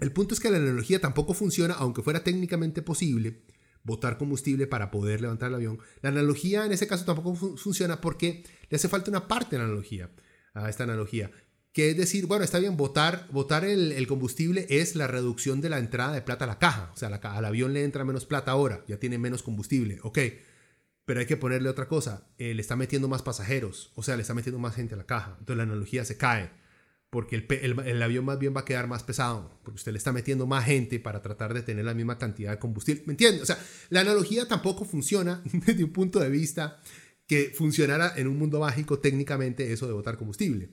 El punto es que la analogía tampoco funciona, aunque fuera técnicamente posible, botar combustible para poder levantar el avión. La analogía en ese caso tampoco funciona porque le hace falta una parte de la analogía a esta analogía. Que es decir, bueno, está bien, botar, el, combustible es la reducción de la entrada de plata a la caja. O sea, al avión le entra menos plata ahora, ya tiene menos combustible. Ok, pero hay que ponerle otra cosa. Eh, le está metiendo más pasajeros, o sea, le está metiendo más gente a la caja. Entonces la analogía se cae porque el, avión más bien va a quedar más pesado, porque usted le está metiendo más gente para tratar de tener la misma cantidad de combustible. ¿Me entiende? O sea, la analogía tampoco funciona desde un punto de vista que funcionara en un mundo mágico técnicamente eso de botar combustible.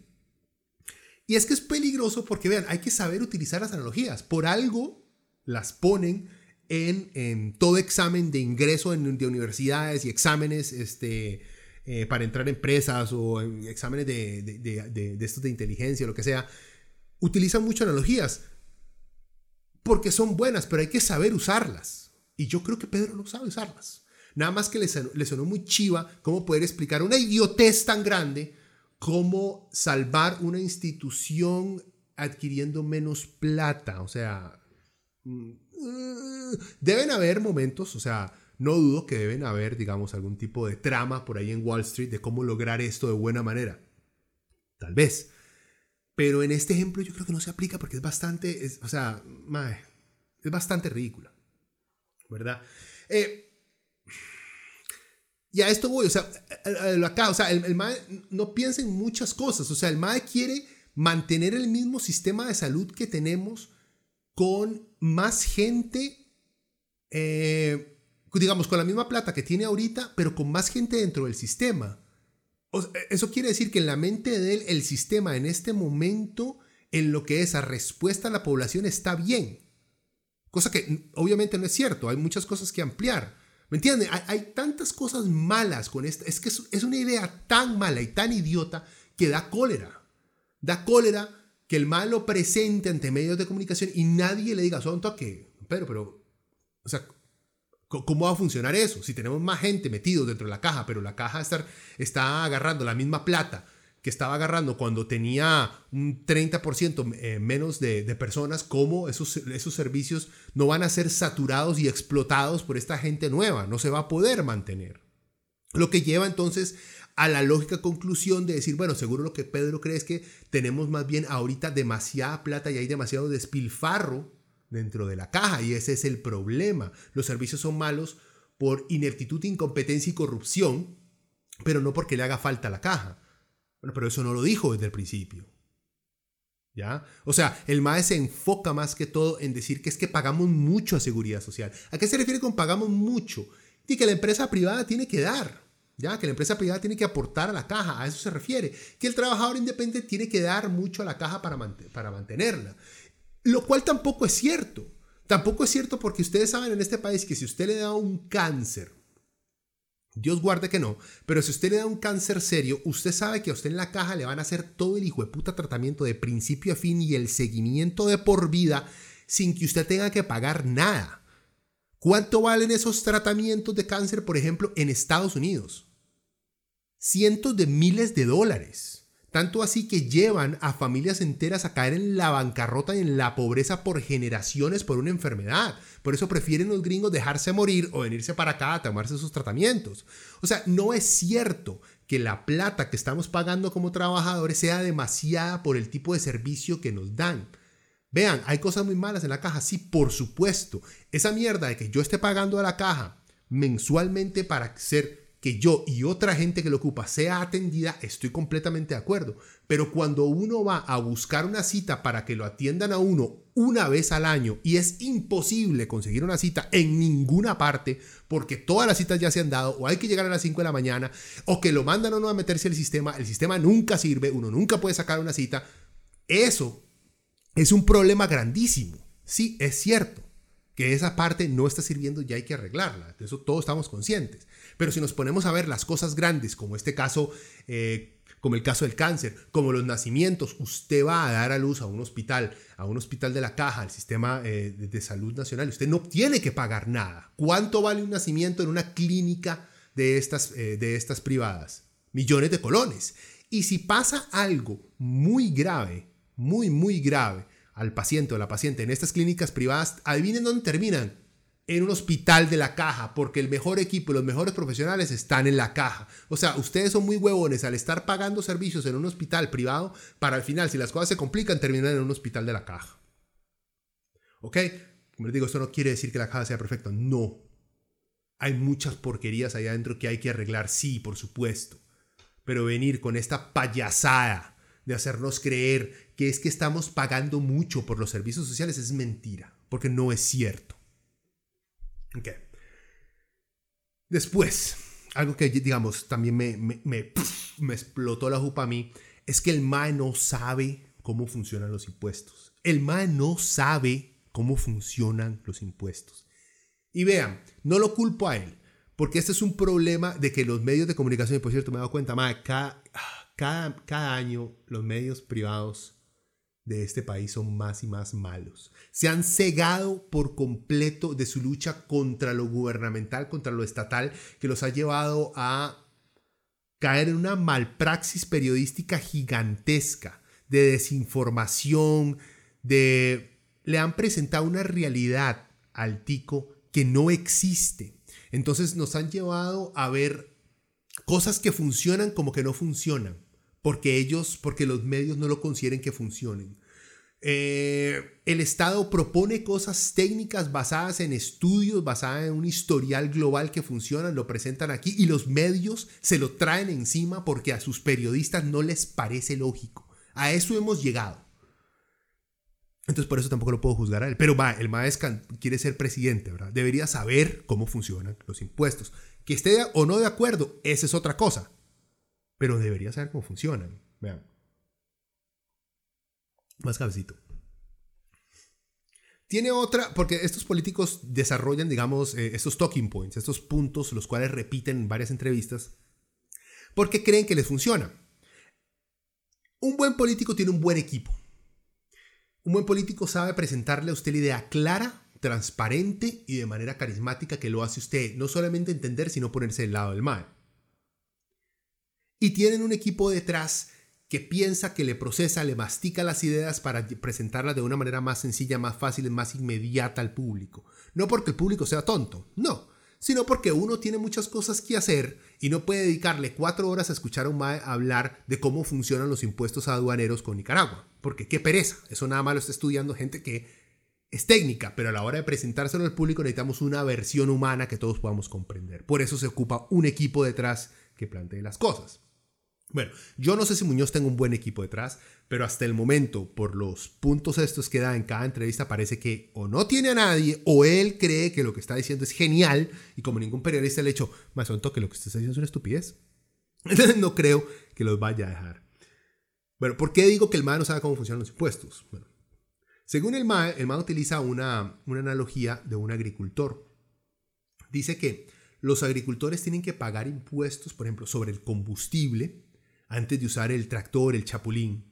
Y es que es peligroso porque, vean, hay que saber utilizar las analogías. Por algo las ponen en, en todo examen de ingreso en, de universidades y exámenes este, eh, para entrar en empresas o en exámenes de, de, estos de inteligencia lo que sea, utilizan mucho analogías porque son buenas, pero hay que saber usarlas. Y yo creo que Pedro no sabe usarlas. Nada más que le sonó, muy chiva cómo poder explicar una idiotez tan grande como salvar una institución adquiriendo menos plata. O sea, mm, deben haber momentos, o sea, no dudo que deben haber, digamos, algún tipo de trama por ahí en Wall Street de cómo lograr esto de buena manera. Tal vez. Pero en este ejemplo yo creo que no se aplica porque es bastante, o sea, es bastante ridícula. ¿Verdad? Eh, Y a esto voy, o sea, acá, o sea, el, MAE no piensa en muchas cosas, o sea, el MAE quiere mantener el mismo sistema de salud que tenemos con más gente, eh, digamos, con la misma plata que tiene ahorita, pero con más gente dentro del sistema. eso quiere decir que en la mente de él, el sistema en este momento, en lo que es a respuesta a la población, está bien. Cosa que obviamente no es cierto, hay muchas cosas que ampliar. ¿Me entiendes? Hay, tantas cosas malas con esto. Es que es, una idea tan mala y tan idiota que da cólera. Da cólera que el malo presente ante medios de comunicación y nadie le diga, son toque, pero, pero, o sea, ¿cómo va a funcionar eso? Si tenemos más gente metido dentro de la caja, pero la caja está, está agarrando la misma plata que estaba agarrando cuando tenía un 30% eh, menos de, personas, cómo esos, esos servicios no van a ser saturados y explotados por esta gente nueva, no se va a poder mantener. Lo que lleva entonces a la lógica conclusión de decir, bueno, seguro lo que Pedro cree es que tenemos más bien ahorita demasiada plata y hay demasiado despilfarro dentro de la caja y ese es el problema. Los servicios son malos por ineptitud, incompetencia y corrupción, pero no porque le haga falta la caja. Bueno, pero eso no lo dijo desde el principio. ¿Ya? O sea, el MAE se enfoca más que todo en decir que es que pagamos mucho a seguridad social. ¿A qué se refiere con pagamos mucho? Y que la empresa privada tiene que dar. ¿Ya? Que la empresa privada tiene que aportar a la caja, a eso se refiere. Que el trabajador independiente tiene que dar mucho a la caja para, para mantenerla. Lo cual tampoco es cierto. Tampoco es cierto porque ustedes saben en este país que si usted le da un cáncer Dios guarde que no, pero si usted le da un cáncer serio, usted sabe que a usted en la caja le van a hacer todo el hijo de puta tratamiento de principio a fin y el seguimiento de por vida sin que usted tenga que pagar nada. ¿Cuánto valen esos tratamientos de cáncer, por ejemplo, en Estados Unidos? Cientos de miles de dólares. Tanto así que llevan a familias enteras a caer en la bancarrota y en la pobreza por generaciones por una enfermedad. Por eso prefieren los gringos dejarse morir o venirse para acá a tomarse sus tratamientos. O sea, no es cierto que la plata que estamos pagando como trabajadores sea demasiada por el tipo de servicio que nos dan. Vean, hay cosas muy malas en la caja, sí, por supuesto. Esa mierda de que yo esté pagando a la caja mensualmente para ser que yo y otra gente que lo ocupa sea atendida, estoy completamente de acuerdo. Pero cuando uno va a buscar una cita para que lo atiendan a uno una vez al año y es imposible conseguir una cita en ninguna parte porque todas las citas ya se han dado o hay que llegar a las 5 de la mañana o que lo mandan a uno a meterse al sistema, el sistema nunca sirve, uno nunca puede sacar una cita, eso es un problema grandísimo. Sí, es cierto que esa parte no está sirviendo y hay que arreglarla. De eso todos estamos conscientes. Pero si nos ponemos a ver las cosas grandes, como este caso, eh, como el caso del cáncer, como los nacimientos, usted va a dar a luz a un hospital, a un hospital de la caja, al sistema eh, de, salud nacional, usted no tiene que pagar nada. ¿Cuánto vale un nacimiento en una clínica de estas, eh, de estas privadas? Millones de colones. Y si pasa algo muy grave, muy, muy grave al paciente o la paciente en estas clínicas privadas, adivinen dónde terminan en un hospital de la caja, porque el mejor equipo los mejores profesionales están en la caja. O sea, ustedes son muy huevones al estar pagando servicios en un hospital privado para al final, si las cosas se complican, terminar en un hospital de la caja. ¿Ok? Como les digo, esto no quiere decir que la caja sea perfecta. No. Hay muchas porquerías ahí adentro que hay que arreglar, sí, por supuesto. Pero venir con esta payasada de hacernos creer que es que estamos pagando mucho por los servicios sociales es mentira, porque no es cierto. Ok. Después, algo que digamos también me, me, explotó la jupa a mí, es que el MAE no sabe cómo funcionan los impuestos. El MAE no sabe cómo funcionan los impuestos. Y vean, no lo culpo a él, porque este es un problema de que los medios de comunicación, y por cierto me he dado cuenta, MAE, cada, cada, cada año los medios privados de este país son más y más malos. Se han cegado por completo de su lucha contra lo gubernamental, contra lo estatal, que los ha llevado a caer en una malpraxis periodística gigantesca, de desinformación, de... Le han presentado una realidad al tico que no existe. Entonces nos han llevado a ver cosas que funcionan como que no funcionan porque ellos, porque los medios no lo consideren que funcionen. Eh, el Estado propone cosas técnicas basadas en estudios, basadas en un historial global que funcionan, lo presentan aquí y los medios se lo traen encima porque a sus periodistas no les parece lógico. A eso hemos llegado. Entonces por eso tampoco lo puedo juzgar a él. Pero va, el maestro quiere ser presidente, ¿verdad? Debería saber cómo funcionan los impuestos. Que esté o no de acuerdo, esa es otra cosa. Pero debería saber cómo funcionan. Vean. Más cabecito. Tiene otra, porque estos políticos desarrollan, digamos, eh, estos talking points, estos puntos, los cuales repiten en varias entrevistas, porque creen que les funciona. Un buen político tiene un buen equipo. Un buen político sabe presentarle a usted la idea clara, transparente y de manera carismática que lo hace usted no solamente entender, sino ponerse del lado del mal. Y tienen un equipo detrás que piensa, que le procesa, le mastica las ideas para presentarlas de una manera más sencilla, más fácil, más inmediata al público. No porque el público sea tonto, no, sino porque uno tiene muchas cosas que hacer y no puede dedicarle cuatro horas a escuchar a un MAE hablar de cómo funcionan los impuestos aduaneros con Nicaragua. Porque qué pereza, eso nada más lo está estudiando gente que es técnica, pero a la hora de presentárselo al público necesitamos una versión humana que todos podamos comprender. Por eso se ocupa un equipo detrás que plantee las cosas. Bueno, yo no sé si Muñoz tenga un buen equipo detrás, pero hasta el momento, por los puntos estos que da en cada entrevista, parece que o no tiene a nadie, o él cree que lo que está diciendo es genial, y como ningún periodista le ha hecho, más tonto que lo que usted está diciendo es una estupidez. No creo que los vaya a dejar. Bueno, ¿por qué digo que el MAE no sabe cómo funcionan los impuestos? Bueno, según el MAE, el MAE utiliza una, una analogía de un agricultor. Dice que los agricultores tienen que pagar impuestos, por ejemplo, sobre el combustible, antes de usar el tractor, el chapulín,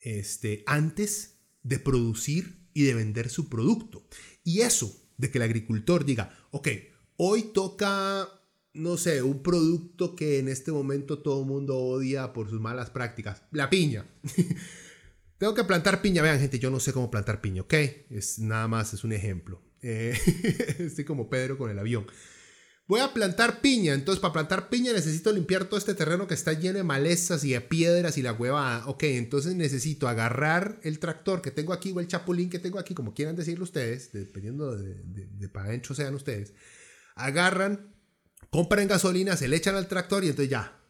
este, antes de producir y de vender su producto. Y eso de que el agricultor diga, ok, hoy toca, no sé, un producto que en este momento todo el mundo odia por sus malas prácticas, la piña. Tengo que plantar piña, vean gente, yo no sé cómo plantar piña, ok, es nada más, es un ejemplo. Eh, estoy como Pedro con el avión. Voy a plantar piña, entonces para plantar piña necesito limpiar todo este terreno que está lleno de malezas y de piedras y la hueva. Ok, entonces necesito agarrar el tractor que tengo aquí o el chapulín que tengo aquí, como quieran decirlo ustedes, dependiendo de, de, para adentro sean ustedes. Agarran, compran gasolina, se le echan al tractor y entonces ya,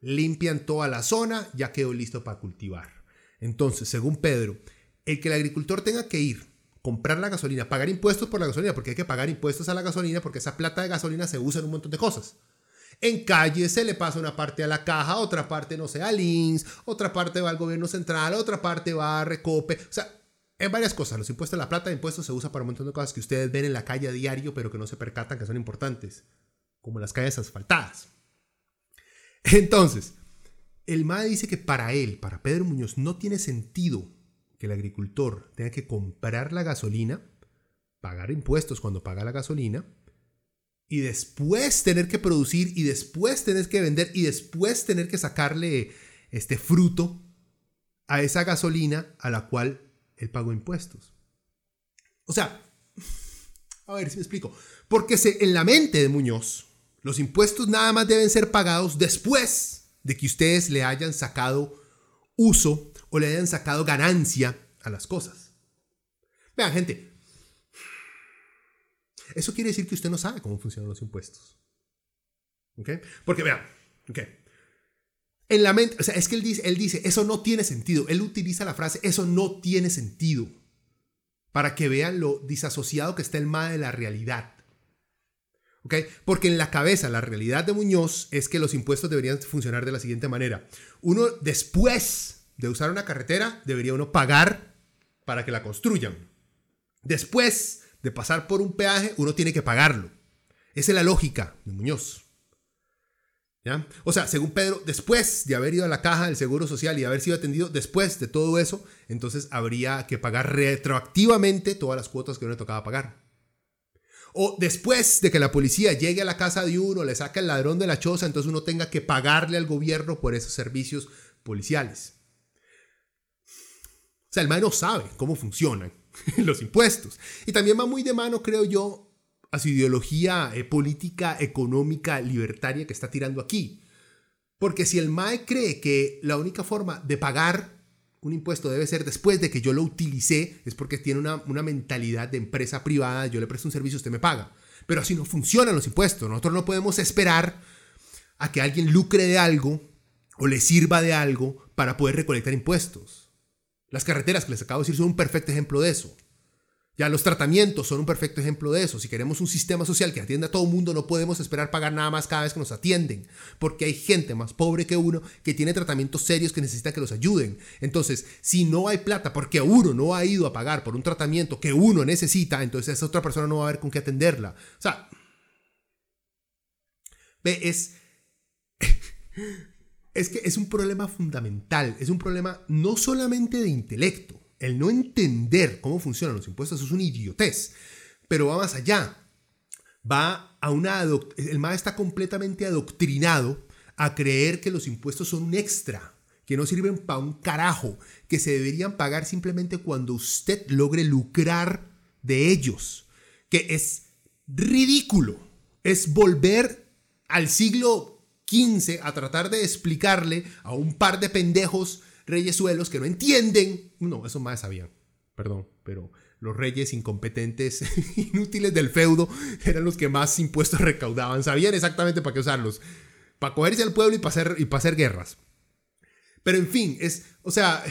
limpian toda la zona, ya quedó listo para cultivar. Entonces, según Pedro, el que el agricultor tenga que ir comprar la gasolina, pagar impuestos por la gasolina, porque hay que pagar impuestos a la gasolina, porque esa plata de gasolina se usa en un montón de cosas. En calle se le pasa una parte a la caja, otra parte, no sé, a LINS, otra parte va al gobierno central, otra parte va a Recope. O sea, en varias cosas. Los impuestos, la plata de impuestos se usa para un montón de cosas que ustedes ven en la calle a diario, pero que no se percatan que son importantes, como las calles asfaltadas. Entonces, el MAE dice que para él, para Pedro Muñoz, no tiene sentido que el agricultor tenga que comprar la gasolina, pagar impuestos cuando paga la gasolina, y después tener que producir, y después tener que vender, y después tener que sacarle este fruto a esa gasolina a la cual él pagó impuestos. O sea, a ver si me explico. Porque en la mente de Muñoz, los impuestos nada más deben ser pagados después de que ustedes le hayan sacado uso o le hayan sacado ganancia a las cosas. Vean, gente, eso quiere decir que usted no sabe cómo funcionan los impuestos. ¿Ok? Porque vean, ¿ok? En la mente, o sea, es que él dice, él dice, eso no tiene sentido. Él utiliza la frase, eso no tiene sentido. Para que vean lo disasociado que está el MAE de la realidad. ¿Ok? Porque en la cabeza, la realidad de Muñoz es que los impuestos deberían funcionar de la siguiente manera. Uno, después de usar una carretera, debería uno pagar para que la construyan. Después de pasar por un peaje, uno tiene que pagarlo. Esa es la lógica de Muñoz. ¿Ya? O sea, según Pedro, después de haber ido a la caja del Seguro Social y haber sido atendido, después de todo eso, entonces habría que pagar retroactivamente todas las cuotas que uno tocaba pagar. O después de que la policía llegue a la casa de uno, le saque el ladrón de la choza, entonces uno tenga que pagarle al gobierno por esos servicios policiales sea, el no sabe cómo funcionan los impuestos. Y también va muy de mano, creo yo, a su ideología eh, política, económica, libertaria que está tirando aquí. Porque si el MAE cree que la única forma de pagar un impuesto debe ser después de que yo lo utilicé, es porque tiene una, una mentalidad de empresa privada, yo le presto un servicio, usted me paga. Pero así no funcionan los impuestos. Nosotros no podemos esperar a que alguien lucre de algo o le sirva de algo para poder recolectar impuestos. Las carreteras que les acabo de decir son un perfecto ejemplo de eso. Ya los tratamientos son un perfecto ejemplo de eso. Si queremos un sistema social que atienda a todo el mundo, no podemos esperar pagar nada más cada vez que nos atienden, porque hay gente más pobre que uno que tiene tratamientos serios que necesita que los ayuden. Entonces, si no hay plata porque uno no ha ido a pagar por un tratamiento que uno necesita, entonces esa otra persona no va a ver con qué atenderla. O sea, ve, es es que es un problema fundamental, es un problema no solamente de intelecto, el no entender cómo funcionan los impuestos es una idiotez, pero va más allá. Va a una el MAE está completamente adoctrinado a creer que los impuestos son un extra, que no sirven para un carajo, que se deberían pagar simplemente cuando usted logre lucrar de ellos, que es ridículo, es volver al siglo XV a tratar de explicarle a un par de pendejos reyesuelos que no entienden. No, eso más sabían. Perdón, pero los reyes incompetentes, inútiles del feudo, eran los que más impuestos recaudaban. Sabían exactamente para qué usarlos. Para cogerse al pueblo y para hacer, y para hacer guerras. Pero en fin, es, o sea,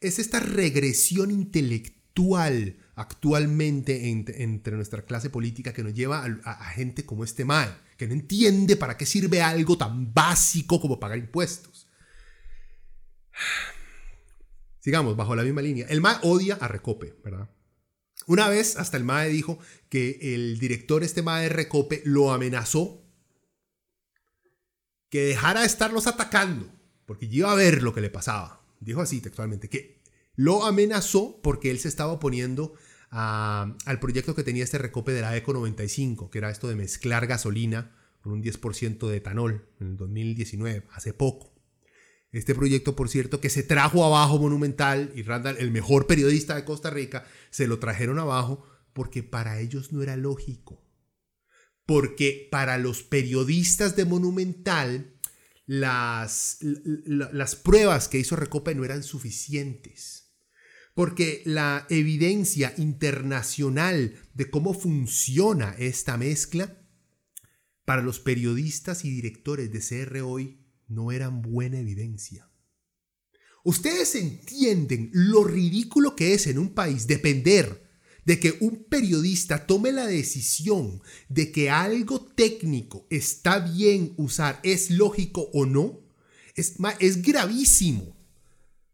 es esta regresión intelectual actualmente entre, nuestra clase política que nos lleva a, gente como este mal, que no entiende para qué sirve algo tan básico como pagar impuestos. Sigamos, bajo la misma línea. El MAE odia a Recope, ¿verdad? Una vez hasta el MAE dijo que el director este MAE de Recope lo amenazó que dejara de estarlos atacando, porque iba a ver lo que le pasaba. Dijo así textualmente, que lo amenazó porque él se estaba oponiendo al proyecto que tenía este Recope de la ECO 95, que era esto de mezclar gasolina con un 10% de etanol en el 2019, hace poco. Este proyecto, por cierto, que se trajo abajo Monumental y Randall, el mejor periodista de Costa Rica, se lo trajeron abajo porque para ellos no era lógico. Porque para los periodistas de Monumental, las, las pruebas que hizo Recope no eran suficientes. Porque la evidencia internacional de cómo funciona esta mezcla, para los periodistas y directores de CR hoy no eran buena evidencia. Ustedes entienden lo ridículo que es en un país depender de que un periodista tome la decisión de que algo técnico está bien usar, es lógico o no, es, es gravísimo.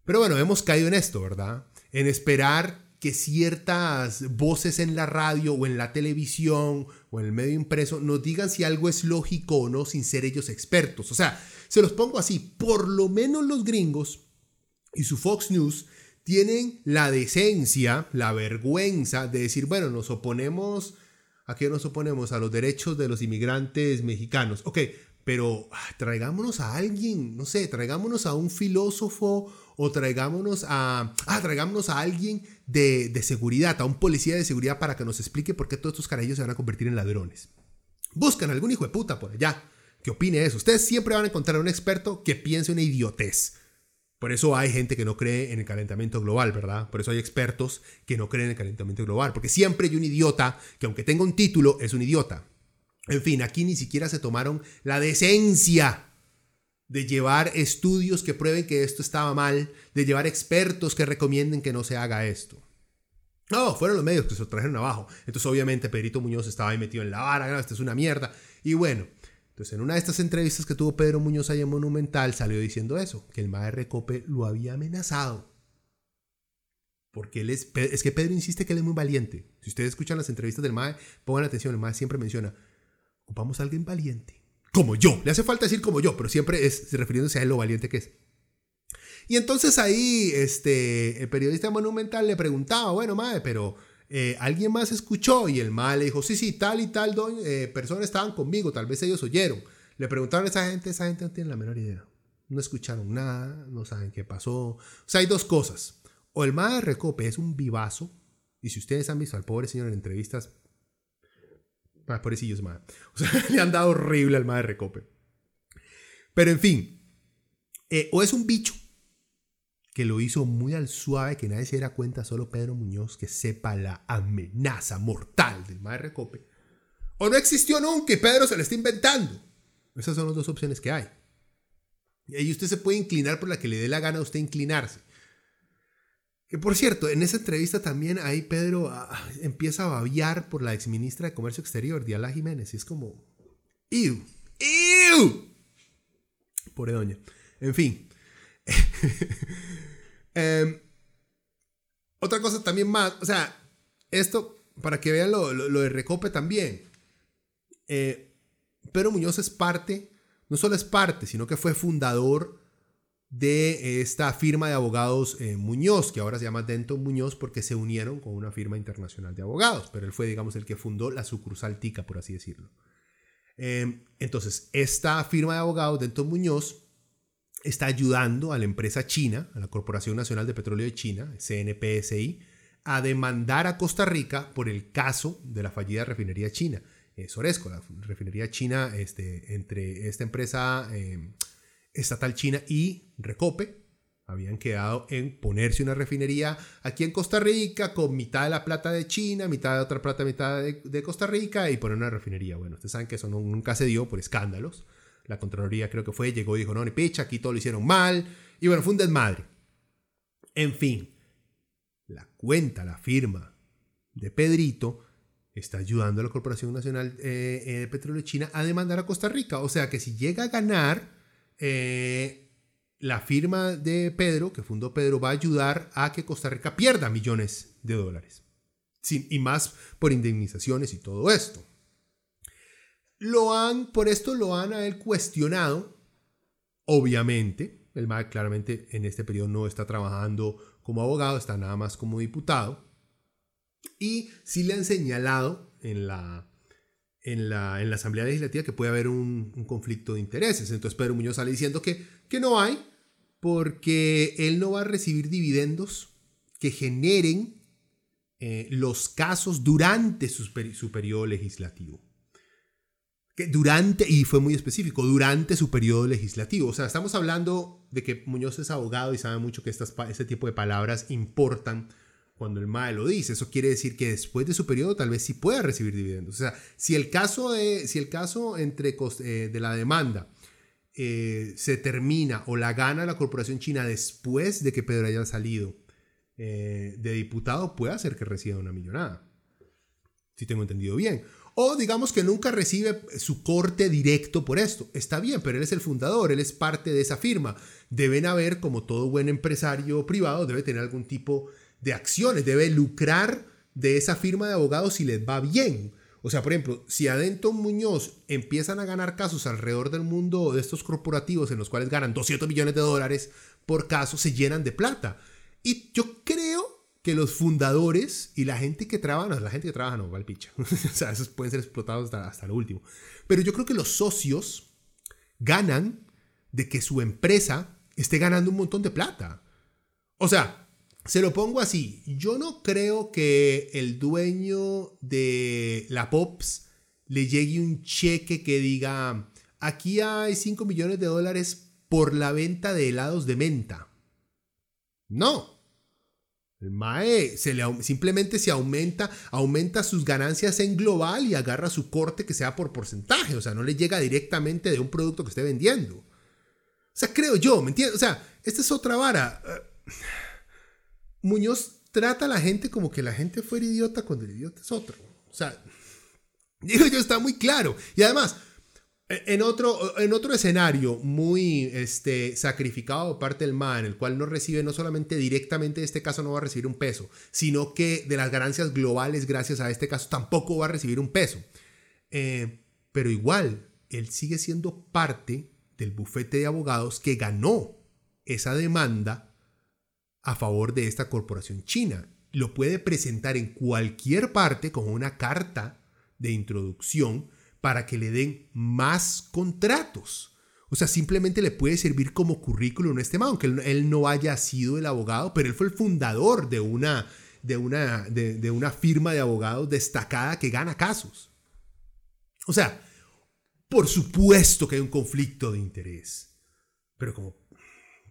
Pero bueno, hemos caído en esto, ¿verdad? En esperar que ciertas voces en la radio o en la televisión o en el medio impreso nos digan si algo es lógico o no sin ser ellos expertos. O sea, se los pongo así, por lo menos los gringos y su Fox News tienen la decencia, la vergüenza de decir, bueno, nos oponemos, ¿a qué nos oponemos? A los derechos de los inmigrantes mexicanos. Ok, pero ah, traigámonos a alguien, no sé, traigámonos a un filósofo o traigámonos a, ah, traigámonos a alguien de, de seguridad, a un policía de seguridad para que nos explique por qué todos estos carajillos se van a convertir en ladrones. Buscan algún hijo de puta por allá que opine eso. Ustedes siempre van a encontrar un experto que piense una idiotez. Por eso hay gente que no cree en el calentamiento global, ¿verdad? Por eso hay expertos que no creen en el calentamiento global, porque siempre hay un idiota que aunque tenga un título es un idiota. En fin, aquí ni siquiera se tomaron la decencia de llevar estudios que prueben que esto estaba mal, de llevar expertos que recomienden que no se haga esto. No, fueron los medios que se lo trajeron abajo. Entonces, obviamente, Pedrito Muñoz estaba ahí metido en la vara, esto es una mierda. Y bueno, entonces, en una de estas entrevistas que tuvo Pedro Muñoz ahí en Monumental, salió diciendo eso, que el MAE Recope lo había amenazado. Porque él es, es que Pedro insiste que él es muy valiente. Si ustedes escuchan las entrevistas del MAE, pongan atención, el MAE siempre menciona, ocupamos a alguien valiente. Como yo, le hace falta decir como yo, pero siempre es refiriéndose a él lo valiente que es. Y entonces ahí este, el periodista monumental le preguntaba, bueno, Mae, pero eh, alguien más escuchó y el mal le dijo, sí, sí, tal y tal eh, personas estaban conmigo, tal vez ellos oyeron. Le preguntaron a esa gente, esa gente no tiene la menor idea. No escucharon nada, no saben qué pasó. O sea, hay dos cosas. O el de Recope es un vivazo, y si ustedes han visto al pobre señor en entrevistas, ah, madre. O sea, le han dado horrible al de Recope. Pero en fin, eh, o es un bicho que lo hizo muy al suave, que nadie se diera cuenta, solo Pedro Muñoz, que sepa la amenaza mortal del Mae Recope. O no existió nunca y Pedro se lo está inventando. Esas son las dos opciones que hay. Y usted se puede inclinar por la que le dé la gana a usted inclinarse. Que por cierto, en esa entrevista también ahí Pedro ah, empieza a babiar por la exministra de Comercio Exterior, Diala Jiménez, y es como, ¡Ew! ¡Ew! Pobre doña. En fin. Em, otra cosa también más, o sea, esto, para que vean lo, de Recope también. Eh, Pedro Muñoz es parte, no solo es parte, sino que fue fundador de esta firma de abogados eh, Muñoz, que ahora se llama Dento Muñoz porque se unieron con una firma internacional de abogados, pero él fue, digamos, el que fundó la sucursal TICA, por así decirlo. Em, entonces, esta firma de abogados, Dento Muñoz, está ayudando a la empresa china, a la Corporación Nacional de Petróleo de China, CNPSI, a demandar a Costa Rica por el caso de la fallida refinería china. Eh, Soresco, la refinería china este, entre esta empresa... Em, estatal china y Recope habían quedado en ponerse una refinería aquí en Costa Rica con mitad de la plata de China, mitad de otra plata, mitad de, Costa Rica y poner una refinería. Bueno, ustedes saben que eso nunca se dio por escándalos. La Contraloría creo que fue, llegó y dijo, no, ni picha, aquí todo lo hicieron mal. Y bueno, fue un desmadre. En fin, la cuenta, la firma de Pedrito está ayudando a la Corporación Nacional eh, eh, de Petróleo China a demandar a Costa Rica. O sea que si llega a ganar eh, la firma de Pedro, que fundó Pedro, va a ayudar a que Costa Rica pierda millones de dólares. y más por indemnizaciones y todo esto. Lo han, por esto lo han a él cuestionado, obviamente. El MAC claramente en este periodo no está trabajando como abogado, está nada más como diputado. Y sí le han señalado en la, en la, en la Asamblea Legislativa que puede haber un, conflicto de intereses. Entonces Pedro Muñoz sale diciendo que, que no hay, porque él no va a recibir dividendos que generen eh, los casos durante su, periodo legislativo. Que durante, y fue muy específico, durante su periodo legislativo. O sea, estamos hablando de que Muñoz es abogado y sabe mucho que estas, este tipo de palabras importan cuando el MAE lo dice. Eso quiere decir que después de su periodo tal vez sí pueda recibir dividendos. O sea, si el caso, de, si el caso entre, eh, de la demanda eh, se termina o la gana la corporación china después de que Pedro haya salido eh, de diputado, puede hacer que reciba una millonada. Si tengo entendido bien. O digamos que nunca recibe su corte directo por esto. Está bien, pero él es el fundador, él es parte de esa firma. Deben haber, como todo buen empresario privado, debe tener algún tipo de acciones, debe lucrar de esa firma de abogados si les va bien. O sea, por ejemplo, si a Muñoz empiezan a ganar casos alrededor del mundo de estos corporativos en los cuales ganan 200 millones de dólares por caso, se llenan de plata. Y yo creo que los fundadores y la gente que trabaja, no, la gente que trabaja no, vale picha. o sea, esos pueden ser explotados hasta, hasta lo último. Pero yo creo que los socios ganan de que su empresa esté ganando un montón de plata. O sea, se lo pongo así, yo no creo que el dueño de la Pops le llegue un cheque que diga, aquí hay 5 millones de dólares por la venta de helados de menta. No. El MAE se le, simplemente se aumenta, aumenta sus ganancias en global y agarra su corte que sea por porcentaje. O sea, no le llega directamente de un producto que esté vendiendo. O sea, creo yo, ¿me entiendes? O sea, esta es otra vara. Muñoz trata a la gente como que la gente fuera idiota cuando el idiota es otro. O sea, digo yo, está muy claro. Y además, e, en otro, en otro escenario muy este, sacrificado por parte del MA, en el cual no recibe no solamente directamente de este caso no va a recibir un peso, sino que de las ganancias globales gracias a este caso tampoco va a recibir un peso. Eh, pero igual, él sigue siendo parte del bufete de abogados que ganó esa demanda a favor de esta corporación china. Lo puede presentar en cualquier parte como una carta de introducción para que le den más contratos. O sea, simplemente le puede servir como currículum a este man, aunque él, no haya sido el abogado, pero él fue el fundador de una, de una, de una firma de abogados destacada que gana casos. O sea, por supuesto que hay un conflicto de interés. Pero como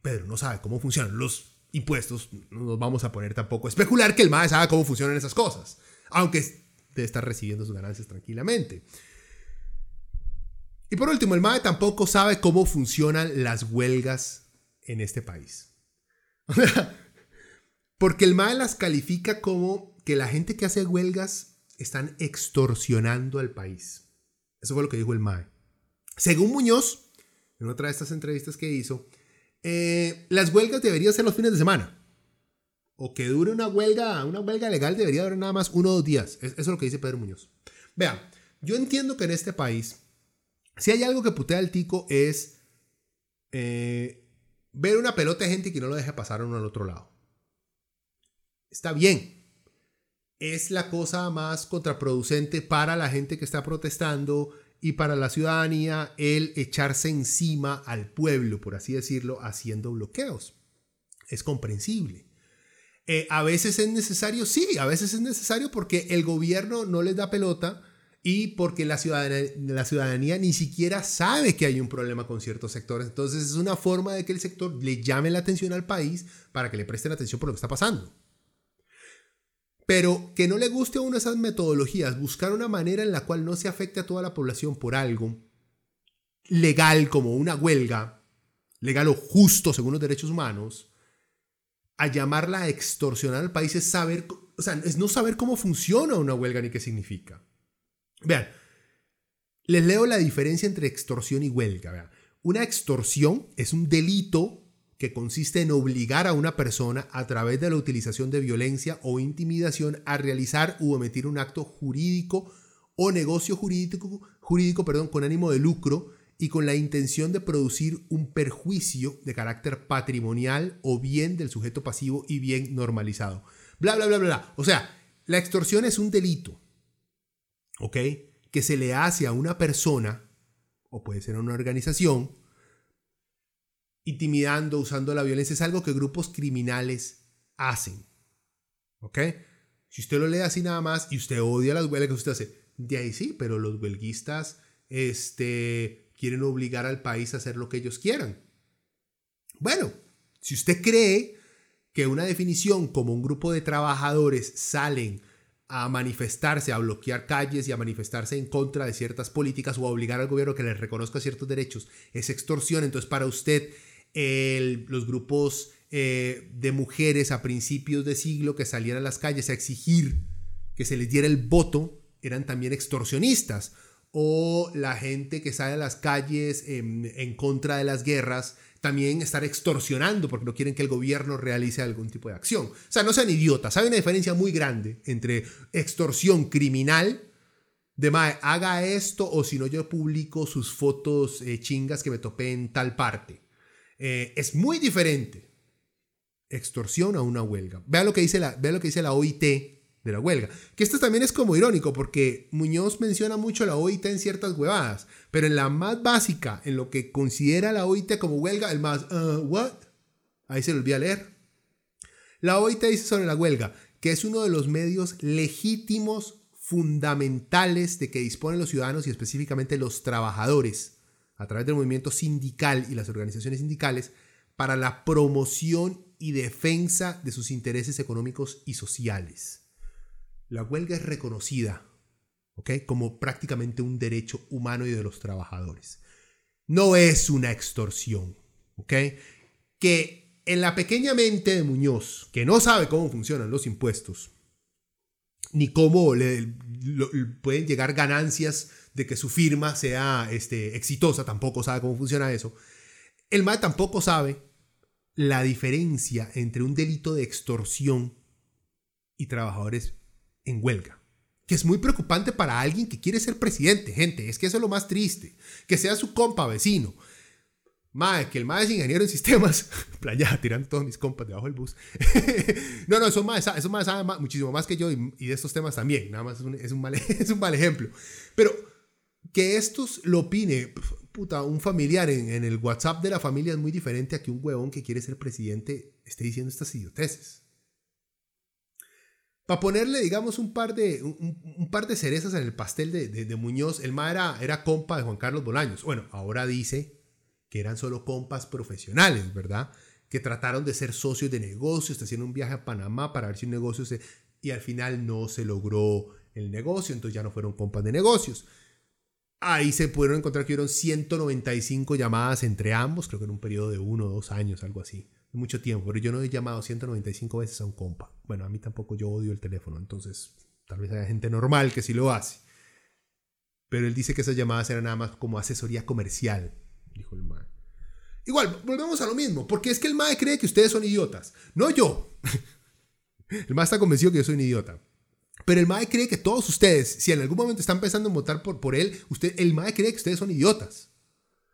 Pedro no sabe cómo funcionan los impuestos, no nos vamos a poner tampoco a especular que el MAE sabe cómo funcionan esas cosas, aunque debe estar recibiendo sus ganancias tranquilamente. Y por último, el MAE tampoco sabe cómo funcionan las huelgas en este país. Porque el MAE las califica como que la gente que hace huelgas están extorsionando al país. Eso fue lo que dijo el MAE. Según Muñoz, en otra de estas entrevistas que hizo, eh, las huelgas deberían ser los fines de semana. O que dure una huelga, una huelga legal debería durar nada más uno o dos días. Eso es lo que dice Pedro Muñoz. Vean, yo entiendo que en este país, si hay algo que putea al tico es eh, ver una pelota de gente que no lo deje pasar uno al otro lado. Está bien. Es la cosa más contraproducente para la gente que está protestando y para la ciudadanía el echarse encima al pueblo, por así decirlo, haciendo bloqueos. Es comprensible. Eh, a veces es necesario, sí, a veces es necesario porque el gobierno no les da pelota y porque la ciudadanía, la ciudadanía ni siquiera sabe que hay un problema con ciertos sectores. Entonces es una forma de que el sector le llame la atención al país para que le presten atención por lo que está pasando. Pero que no le guste a uno esas metodologías, buscar una manera en la cual no se afecte a toda la población por algo legal como una huelga, legal o justo según los derechos humanos, a llamarla a extorsionar al país es saber, o sea, es no saber cómo funciona una huelga ni qué significa. Vean, les leo la diferencia entre extorsión y huelga. Una extorsión es un delito que consiste en obligar a una persona a través de la utilización de violencia o intimidación a realizar u omitir un acto jurídico o negocio jurídico, jurídico perdón, con ánimo de lucro y con la intención de producir un perjuicio de carácter patrimonial o bien del sujeto pasivo y bien normalizado. Bla, bla, bla, bla. O sea, la extorsión es un delito, ¿ok? Que se le hace a una persona, o puede ser a una organización, intimidando, usando la violencia, es algo que grupos criminales hacen. ¿Ok? Si usted lo lee así nada más y usted odia las huelgas usted hace, de ahí sí, pero los huelguistas este, quieren obligar al país a hacer lo que ellos quieran. Bueno, si usted cree que una definición como un grupo de trabajadores salen a manifestarse, a bloquear calles y a manifestarse en contra de ciertas políticas o a obligar al gobierno que les reconozca ciertos derechos, es extorsión, entonces para usted los grupos eh, de mujeres a principios de siglo que salían a las calles a exigir que se les diera el voto eran también extorsionistas. O la gente que sale a las calles en, contra de las guerras también estar extorsionando porque no quieren que el gobierno realice algún tipo de acción. O sea, no sean idiotas. Hay una diferencia muy grande entre extorsión criminal de mae, haga esto o si no yo publico sus fotos eh, chingas que me topé en tal parte. Eh, es muy diferente extorsión a una huelga. Vea lo que dice la, vea lo que dice la OIT de la huelga. Que esto también es como irónico porque Muñoz menciona mucho la OIT en ciertas huevadas, pero en la más básica, en lo que considera la OIT como huelga, el más, uh, ¿what? Ahí se lo olvida leer. La OIT dice sobre la huelga que es uno de los medios legítimos fundamentales de que disponen los ciudadanos y específicamente los trabajadores a través del movimiento sindical y las organizaciones sindicales para la promoción y defensa de sus intereses económicos y sociales. La huelga es reconocida como prácticamente un derecho humano y de los trabajadores. No es una extorsión. Que en la pequeña mente de Muñoz, que no sabe cómo funcionan los impuestos, ni cómo le, pueden llegar ganancias de que su firma sea este, exitosa, tampoco sabe cómo funciona eso. El MAE tampoco sabe la diferencia entre un delito de extorsión y trabajadores en huelga. Que es muy preocupante para alguien que quiere ser presidente, gente. Es que eso es lo más triste. Que sea su compa vecino. Mae, que el mae es ingeniero en sistemas. Playa, tirando todos mis compas debajo del bus. no, no, eso más, eso más sabe muchísimo más que yo y, de estos temas también. Nada más es un, es un, mal, es un mal ejemplo. Pero que estos lo opine, puta, un familiar en, el WhatsApp de la familia es muy diferente a que un huevón que quiere ser presidente esté diciendo estas idioteces. Para ponerle, digamos, un par de, un, par de cerezas en el pastel de, de, Muñoz, el ma era, era compa de Juan Carlos Bolaños. Bueno, ahora dice que eran solo compas profesionales, ¿verdad? que trataron de ser socios de negocios, te hacían un viaje a Panamá para ver si un negocio se... Y al final no se logró el negocio, entonces ya no fueron compas de negocios. Ahí se pudieron encontrar que hubieron 195 llamadas entre ambos, creo que en un periodo de uno o dos años, algo así. Mucho tiempo, pero yo no he llamado 195 veces a un compa. Bueno, a mí tampoco yo odio el teléfono, entonces tal vez haya gente normal que sí lo hace. Pero él dice que esas llamadas eran nada más como asesoría comercial, dijo el man. Igual, volvemos a lo mismo, porque es que el MAE cree que ustedes son idiotas, no yo. el MAE está convencido que yo soy un idiota. Pero el MAE cree que todos ustedes, si en algún momento están pensando en votar por, por él, usted, el MAE cree que ustedes son idiotas.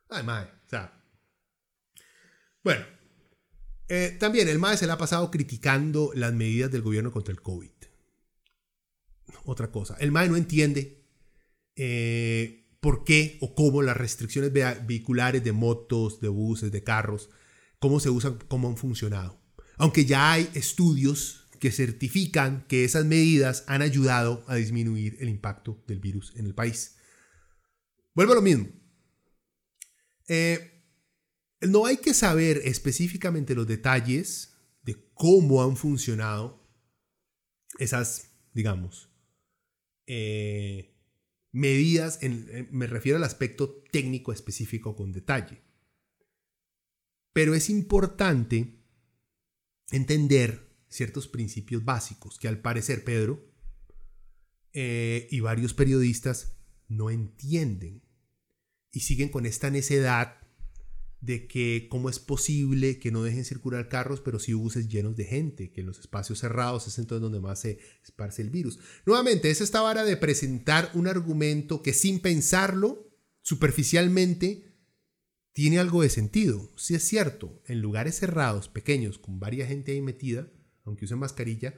Ay, MAE, o sea. Bueno, eh, también el MAE se le ha pasado criticando las medidas del gobierno contra el COVID. Otra cosa, el MAE no entiende eh, por qué o cómo las restricciones vehiculares de motos, de buses, de carros, cómo se usan, cómo han funcionado. Aunque ya hay estudios que certifican que esas medidas han ayudado a disminuir el impacto del virus en el país. Vuelvo a lo mismo. Eh, no hay que saber específicamente los detalles de cómo han funcionado esas, digamos, eh, medidas, en, me refiero al aspecto técnico específico con detalle. Pero es importante entender ciertos principios básicos que al parecer Pedro eh, y varios periodistas no entienden y siguen con esta necedad de que cómo es posible que no dejen circular carros, pero sí buses llenos de gente, que en los espacios cerrados es entonces donde más se esparce el virus. Nuevamente, es esta vara de presentar un argumento que sin pensarlo, superficialmente, tiene algo de sentido. Si es cierto, en lugares cerrados, pequeños, con varias gente ahí metida, aunque usen mascarilla,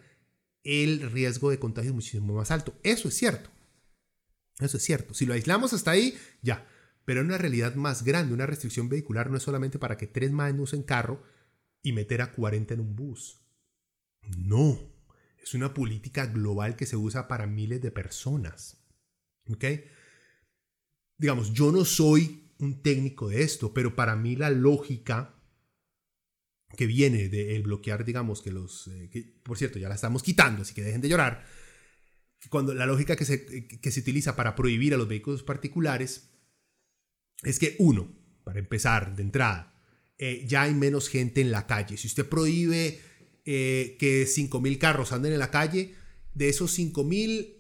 el riesgo de contagio es muchísimo más alto. Eso es cierto. Eso es cierto. Si lo aislamos hasta ahí, ya pero en una realidad más grande. Una restricción vehicular no es solamente para que tres más no usen carro y meter a 40 en un bus. No, es una política global que se usa para miles de personas. ¿Ok? Digamos, yo no soy un técnico de esto, pero para mí la lógica que viene de bloquear, digamos, que los... Eh, por cierto, ya la estamos quitando, así que dejen de llorar. Cuando la lógica que se, que se utiliza para prohibir a los vehículos particulares es que uno, para empezar de entrada, eh, ya hay menos gente en la calle. Si usted prohíbe eh, que 5.000 carros anden en la calle, de esos 5.000,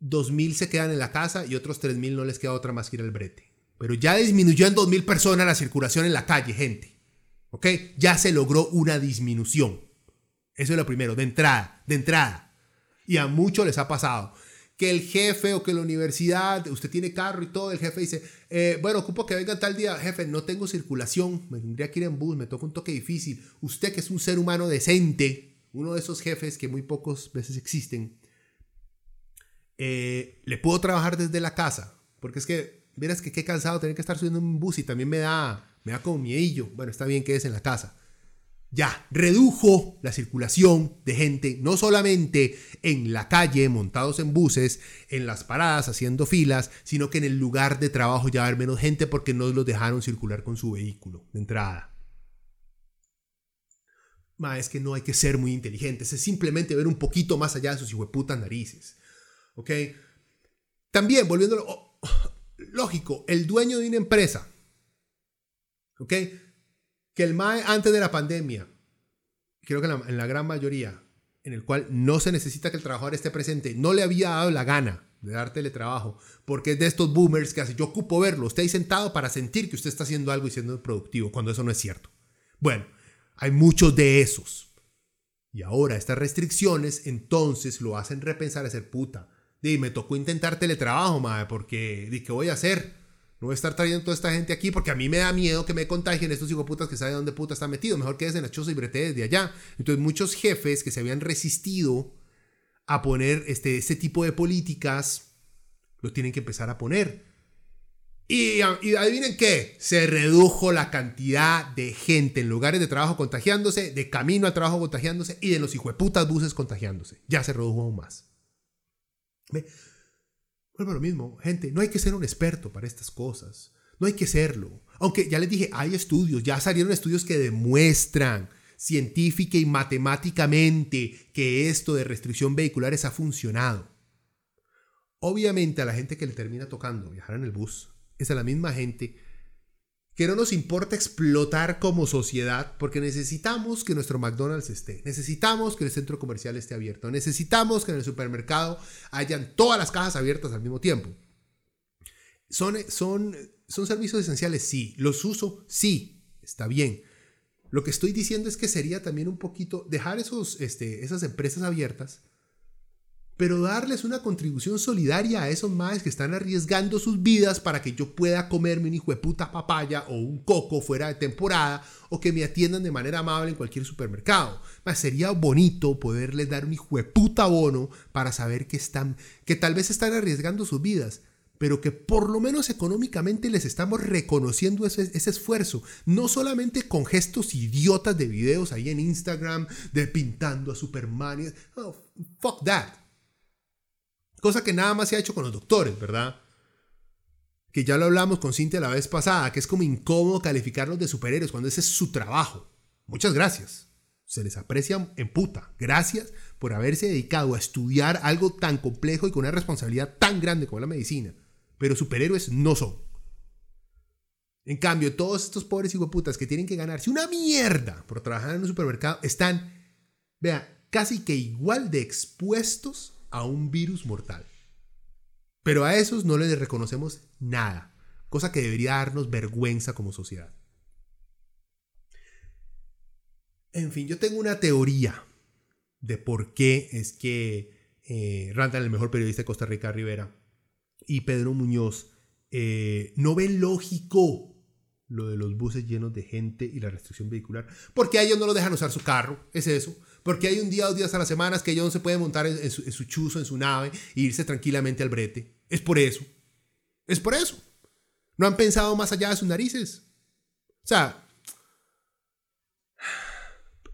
2.000 se quedan en la casa y otros 3.000 no les queda otra más que ir al brete. Pero ya disminuyó en 2.000 personas la circulación en la calle, gente. ¿Ok? Ya se logró una disminución. Eso es lo primero, de entrada, de entrada. Y a muchos les ha pasado que el jefe o que la universidad, usted tiene carro y todo, el jefe dice, eh, bueno, ocupo que venga tal día, jefe, no tengo circulación, me tendría que ir en bus, me toca un toque difícil. Usted que es un ser humano decente, uno de esos jefes que muy pocas veces existen, eh, le puedo trabajar desde la casa, porque es que, verás que qué cansado tener que estar subiendo un bus y también me da, me da como miedillo. Bueno, está bien que es en la casa ya redujo la circulación de gente, no solamente en la calle, montados en buses, en las paradas, haciendo filas, sino que en el lugar de trabajo ya va a haber menos gente porque no los dejaron circular con su vehículo de entrada. es que no hay que ser muy inteligentes, es simplemente ver un poquito más allá de sus hijueputas narices. ¿Ok? También, volviendo oh, lógico, el dueño de una empresa, ¿ok? que el MAE antes de la pandemia, creo que en la, gran mayoría, en el cual no se necesita que el trabajador esté presente, no le había dado la gana de dar teletrabajo, porque es de estos boomers que hace, yo ocupo verlo, usted ahí sentado para sentir que usted está haciendo algo y siendo productivo, cuando eso no es cierto. Bueno, hay muchos de esos. Y ahora estas restricciones entonces lo hacen repensar a ser puta. Y me tocó intentar teletrabajo, mae, porque, ¿de qué voy a hacer? No voy a estar trayendo toda esta gente aquí porque a mí me da miedo que me contagien estos putas que saben dónde puta está metido. Mejor que en la choza y brete desde allá. Entonces, muchos jefes que se habían resistido a poner este, este tipo de políticas, lo tienen que empezar a poner. Y, y, adivinen qué, se redujo la cantidad de gente en lugares de trabajo contagiándose, de camino al trabajo contagiándose y de los putas buses contagiándose. Ya se redujo aún más. ¿Ve? Vuelvo a lo mismo, gente, no hay que ser un experto para estas cosas. No hay que serlo. Aunque ya les dije, hay estudios, ya salieron estudios que demuestran científica y matemáticamente que esto de restricción vehiculares ha funcionado. Obviamente a la gente que le termina tocando viajar en el bus es a la misma gente que no nos importa explotar como sociedad porque necesitamos que nuestro McDonald's esté, necesitamos que el centro comercial esté abierto, necesitamos que en el supermercado hayan todas las cajas abiertas al mismo tiempo. ¿Son, son, son servicios esenciales? Sí. ¿Los uso? Sí. Está bien. Lo que estoy diciendo es que sería también un poquito dejar esos, este, esas empresas abiertas pero darles una contribución solidaria a esos más que están arriesgando sus vidas para que yo pueda comerme un hijo de puta papaya o un coco fuera de temporada o que me atiendan de manera amable en cualquier supermercado. Más sería bonito poderles dar un hijo de puta bono para saber que están, que tal vez están arriesgando sus vidas, pero que por lo menos económicamente les estamos reconociendo ese, ese, esfuerzo, no solamente con gestos idiotas de videos ahí en Instagram de pintando a Superman. Oh, fuck that. Cosa que nada más se ha hecho con los doctores, ¿verdad? Que ya lo hablamos con Cintia la vez pasada, que es como incómodo calificarlos de superhéroes cuando ese es su trabajo. Muchas gracias. Se les aprecia en puta. Gracias por haberse dedicado a estudiar algo tan complejo y con una responsabilidad tan grande como la medicina. Pero superhéroes no son. En cambio, todos estos pobres putas que tienen que ganarse una mierda por trabajar en un supermercado están, vea, casi que igual de expuestos a un virus mortal. Pero a esos no les reconocemos nada, cosa que debería darnos vergüenza como sociedad. En fin, yo tengo una teoría de por qué es que eh, Randall, el mejor periodista de Costa Rica, Rivera, y Pedro Muñoz eh, no ven lógico lo de los buses llenos de gente y la restricción vehicular, porque a ellos no lo dejan usar su carro, es eso. Porque hay un día o dos días a la semana que no se puede montar en, su, en, su, chuzo, en su nave, e irse tranquilamente al brete. Es por eso. Es por eso. No han pensado más allá de sus narices. O sea,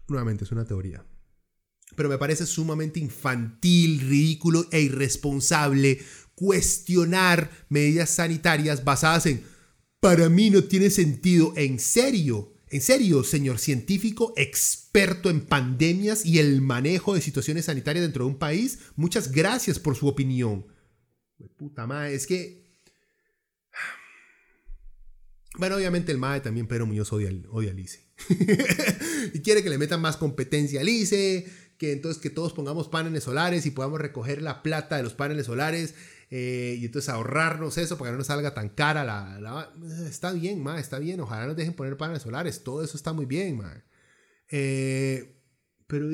nuevamente es una teoría. Pero me parece sumamente infantil, ridículo e irresponsable cuestionar medidas sanitarias basadas en, para mí no tiene sentido, en serio, en serio, señor científico, experto en pandemias y el manejo de situaciones sanitarias dentro de un país, muchas gracias por su opinión. Puta madre, es que... Bueno, obviamente el MAE también, Pedro Muñoz odia, odia al ICE. y quiere que le metan más competencia al ICE, que entonces que todos pongamos paneles solares y podamos recoger la plata de los paneles solares eh, y entonces ahorrarnos eso para que no nos salga tan cara la... está bien, ma, está bien. Ojalá nos dejen poner paneles solares. Todo eso está muy bien, ma. Eh, pero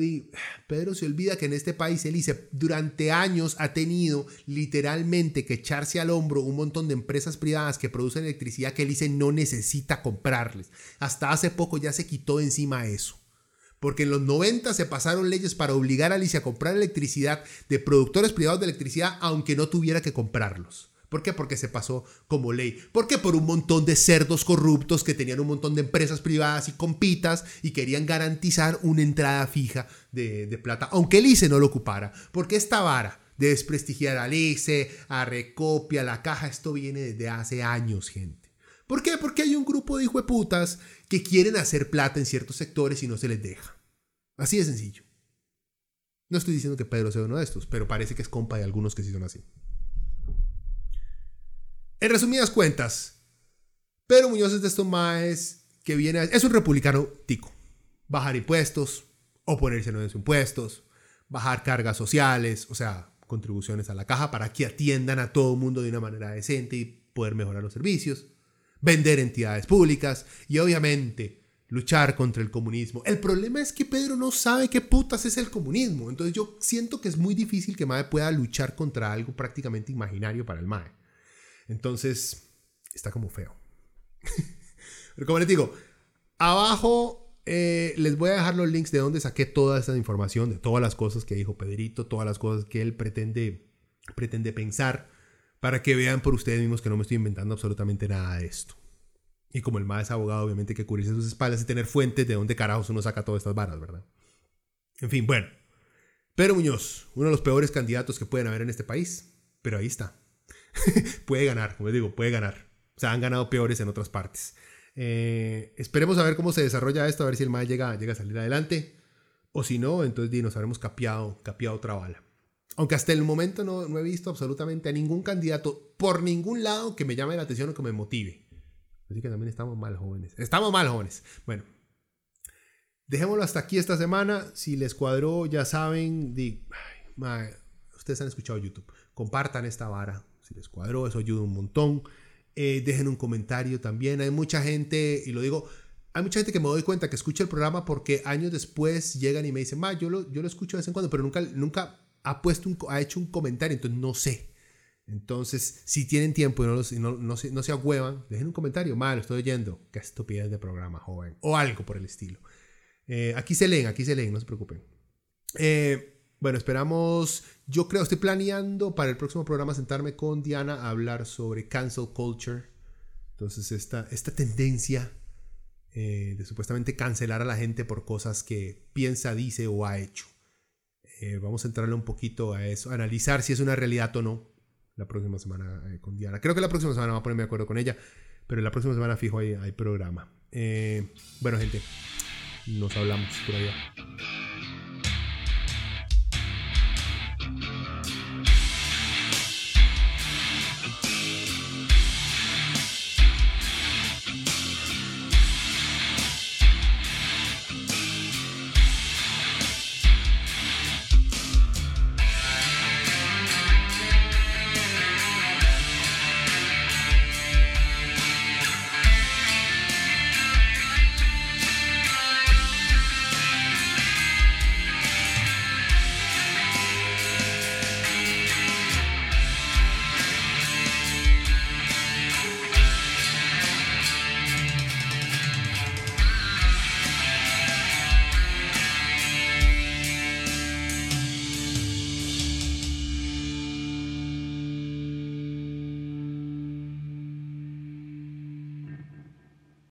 Pedro se olvida que en este país el ICE durante años ha tenido literalmente que echarse al hombro un montón de empresas privadas que producen electricidad que el ICE no necesita comprarles. Hasta hace poco ya se quitó encima eso porque en los 90 se pasaron leyes para obligar a Alicia a comprar electricidad de productores privados de electricidad aunque no tuviera que comprarlos. ¿Por qué? Porque se pasó como ley. ¿Por qué? Por un montón de cerdos corruptos que tenían un montón de empresas privadas y compitas y querían garantizar una entrada fija de, plata, aunque el ICE no lo ocupara. Porque esta vara de desprestigiar al ICE, a Recopia, la caja, esto viene desde hace años, gente. ¿Por qué? Porque hay un grupo de hijueputas que quieren hacer plata en ciertos sectores y no se les deja. Así de sencillo. No estoy diciendo que Pedro sea uno de estos, pero parece que es compa de algunos que sí son así. En resumidas cuentas, Pedro Muñoz es de estos maes que viene es un republicano tico. Bajar impuestos, oponerse a nuevos impuestos, bajar cargas sociales, o sea, contribuciones a la caja para que atiendan a todo el mundo de una manera decente y poder mejorar los servicios vender entidades públicas y obviamente luchar contra el comunismo. El problema es que Pedro no sabe qué putas es el comunismo. Entonces yo siento que es muy difícil que Mae pueda luchar contra algo prácticamente imaginario para el Mae. Entonces está como feo. Pero como les digo, abajo eh, les voy a dejar los links de donde saqué toda esta información, de todas las cosas que dijo Pedrito, todas las cosas que él pretende, pretende pensar para que vean por ustedes mismos que no me estoy inventando absolutamente nada de esto. Y como el más abogado, obviamente que cubrirse sus espaldas y tener fuentes de dónde carajos uno saca todas estas varas, ¿verdad? En fin, bueno. Pedro Muñoz, uno de los peores candidatos que pueden haber en este país, pero ahí está. puede ganar, como les digo, puede ganar. O sea, han ganado peores en otras partes. Eh, esperemos a ver cómo se desarrolla esto, a ver si el MAE llega, llega a salir adelante. O si no, entonces nos habremos capeado, capeado otra bala. Aunque hasta el momento no, no, he visto absolutamente a ningún candidato por ningún lado que me llame la atención o que me motive. Así que también estamos mal, jóvenes. Estamos mal, jóvenes. Bueno, dejémoslo hasta aquí esta semana. Si les cuadró, ya saben, di, ustedes han escuchado YouTube. Compartan esta vara. Si les cuadró, eso ayuda un montón. Eh, dejen un comentario también. Hay mucha gente, y lo digo, hay mucha gente que me doy cuenta que escucha el programa porque años después llegan y me dicen, ma, yo lo, yo lo escucho de vez en cuando, pero nunca, nunca ha, puesto un, ha hecho un comentario, entonces no sé. Entonces, si tienen tiempo y no, no, no, se, no se agüevan, dejen un comentario, ma, lo estoy oyendo. Qué estupidez de programa, joven. O algo por el estilo. Eh, aquí se leen, aquí se leen, no se preocupen. Eh, bueno, esperamos. Yo creo, estoy planeando para el próximo programa sentarme con Diana a hablar sobre cancel culture. Entonces, esta, esta tendencia eh, de supuestamente cancelar a la gente por cosas que piensa, dice o ha hecho. Eh, vamos a entrarle un poquito a eso, analizar si es una realidad o no la próxima semana eh, con Diana. Creo que la próxima semana va a ponerme de acuerdo con ella, pero la próxima semana fijo hay programa. bueno, gente, nos hablamos por allá.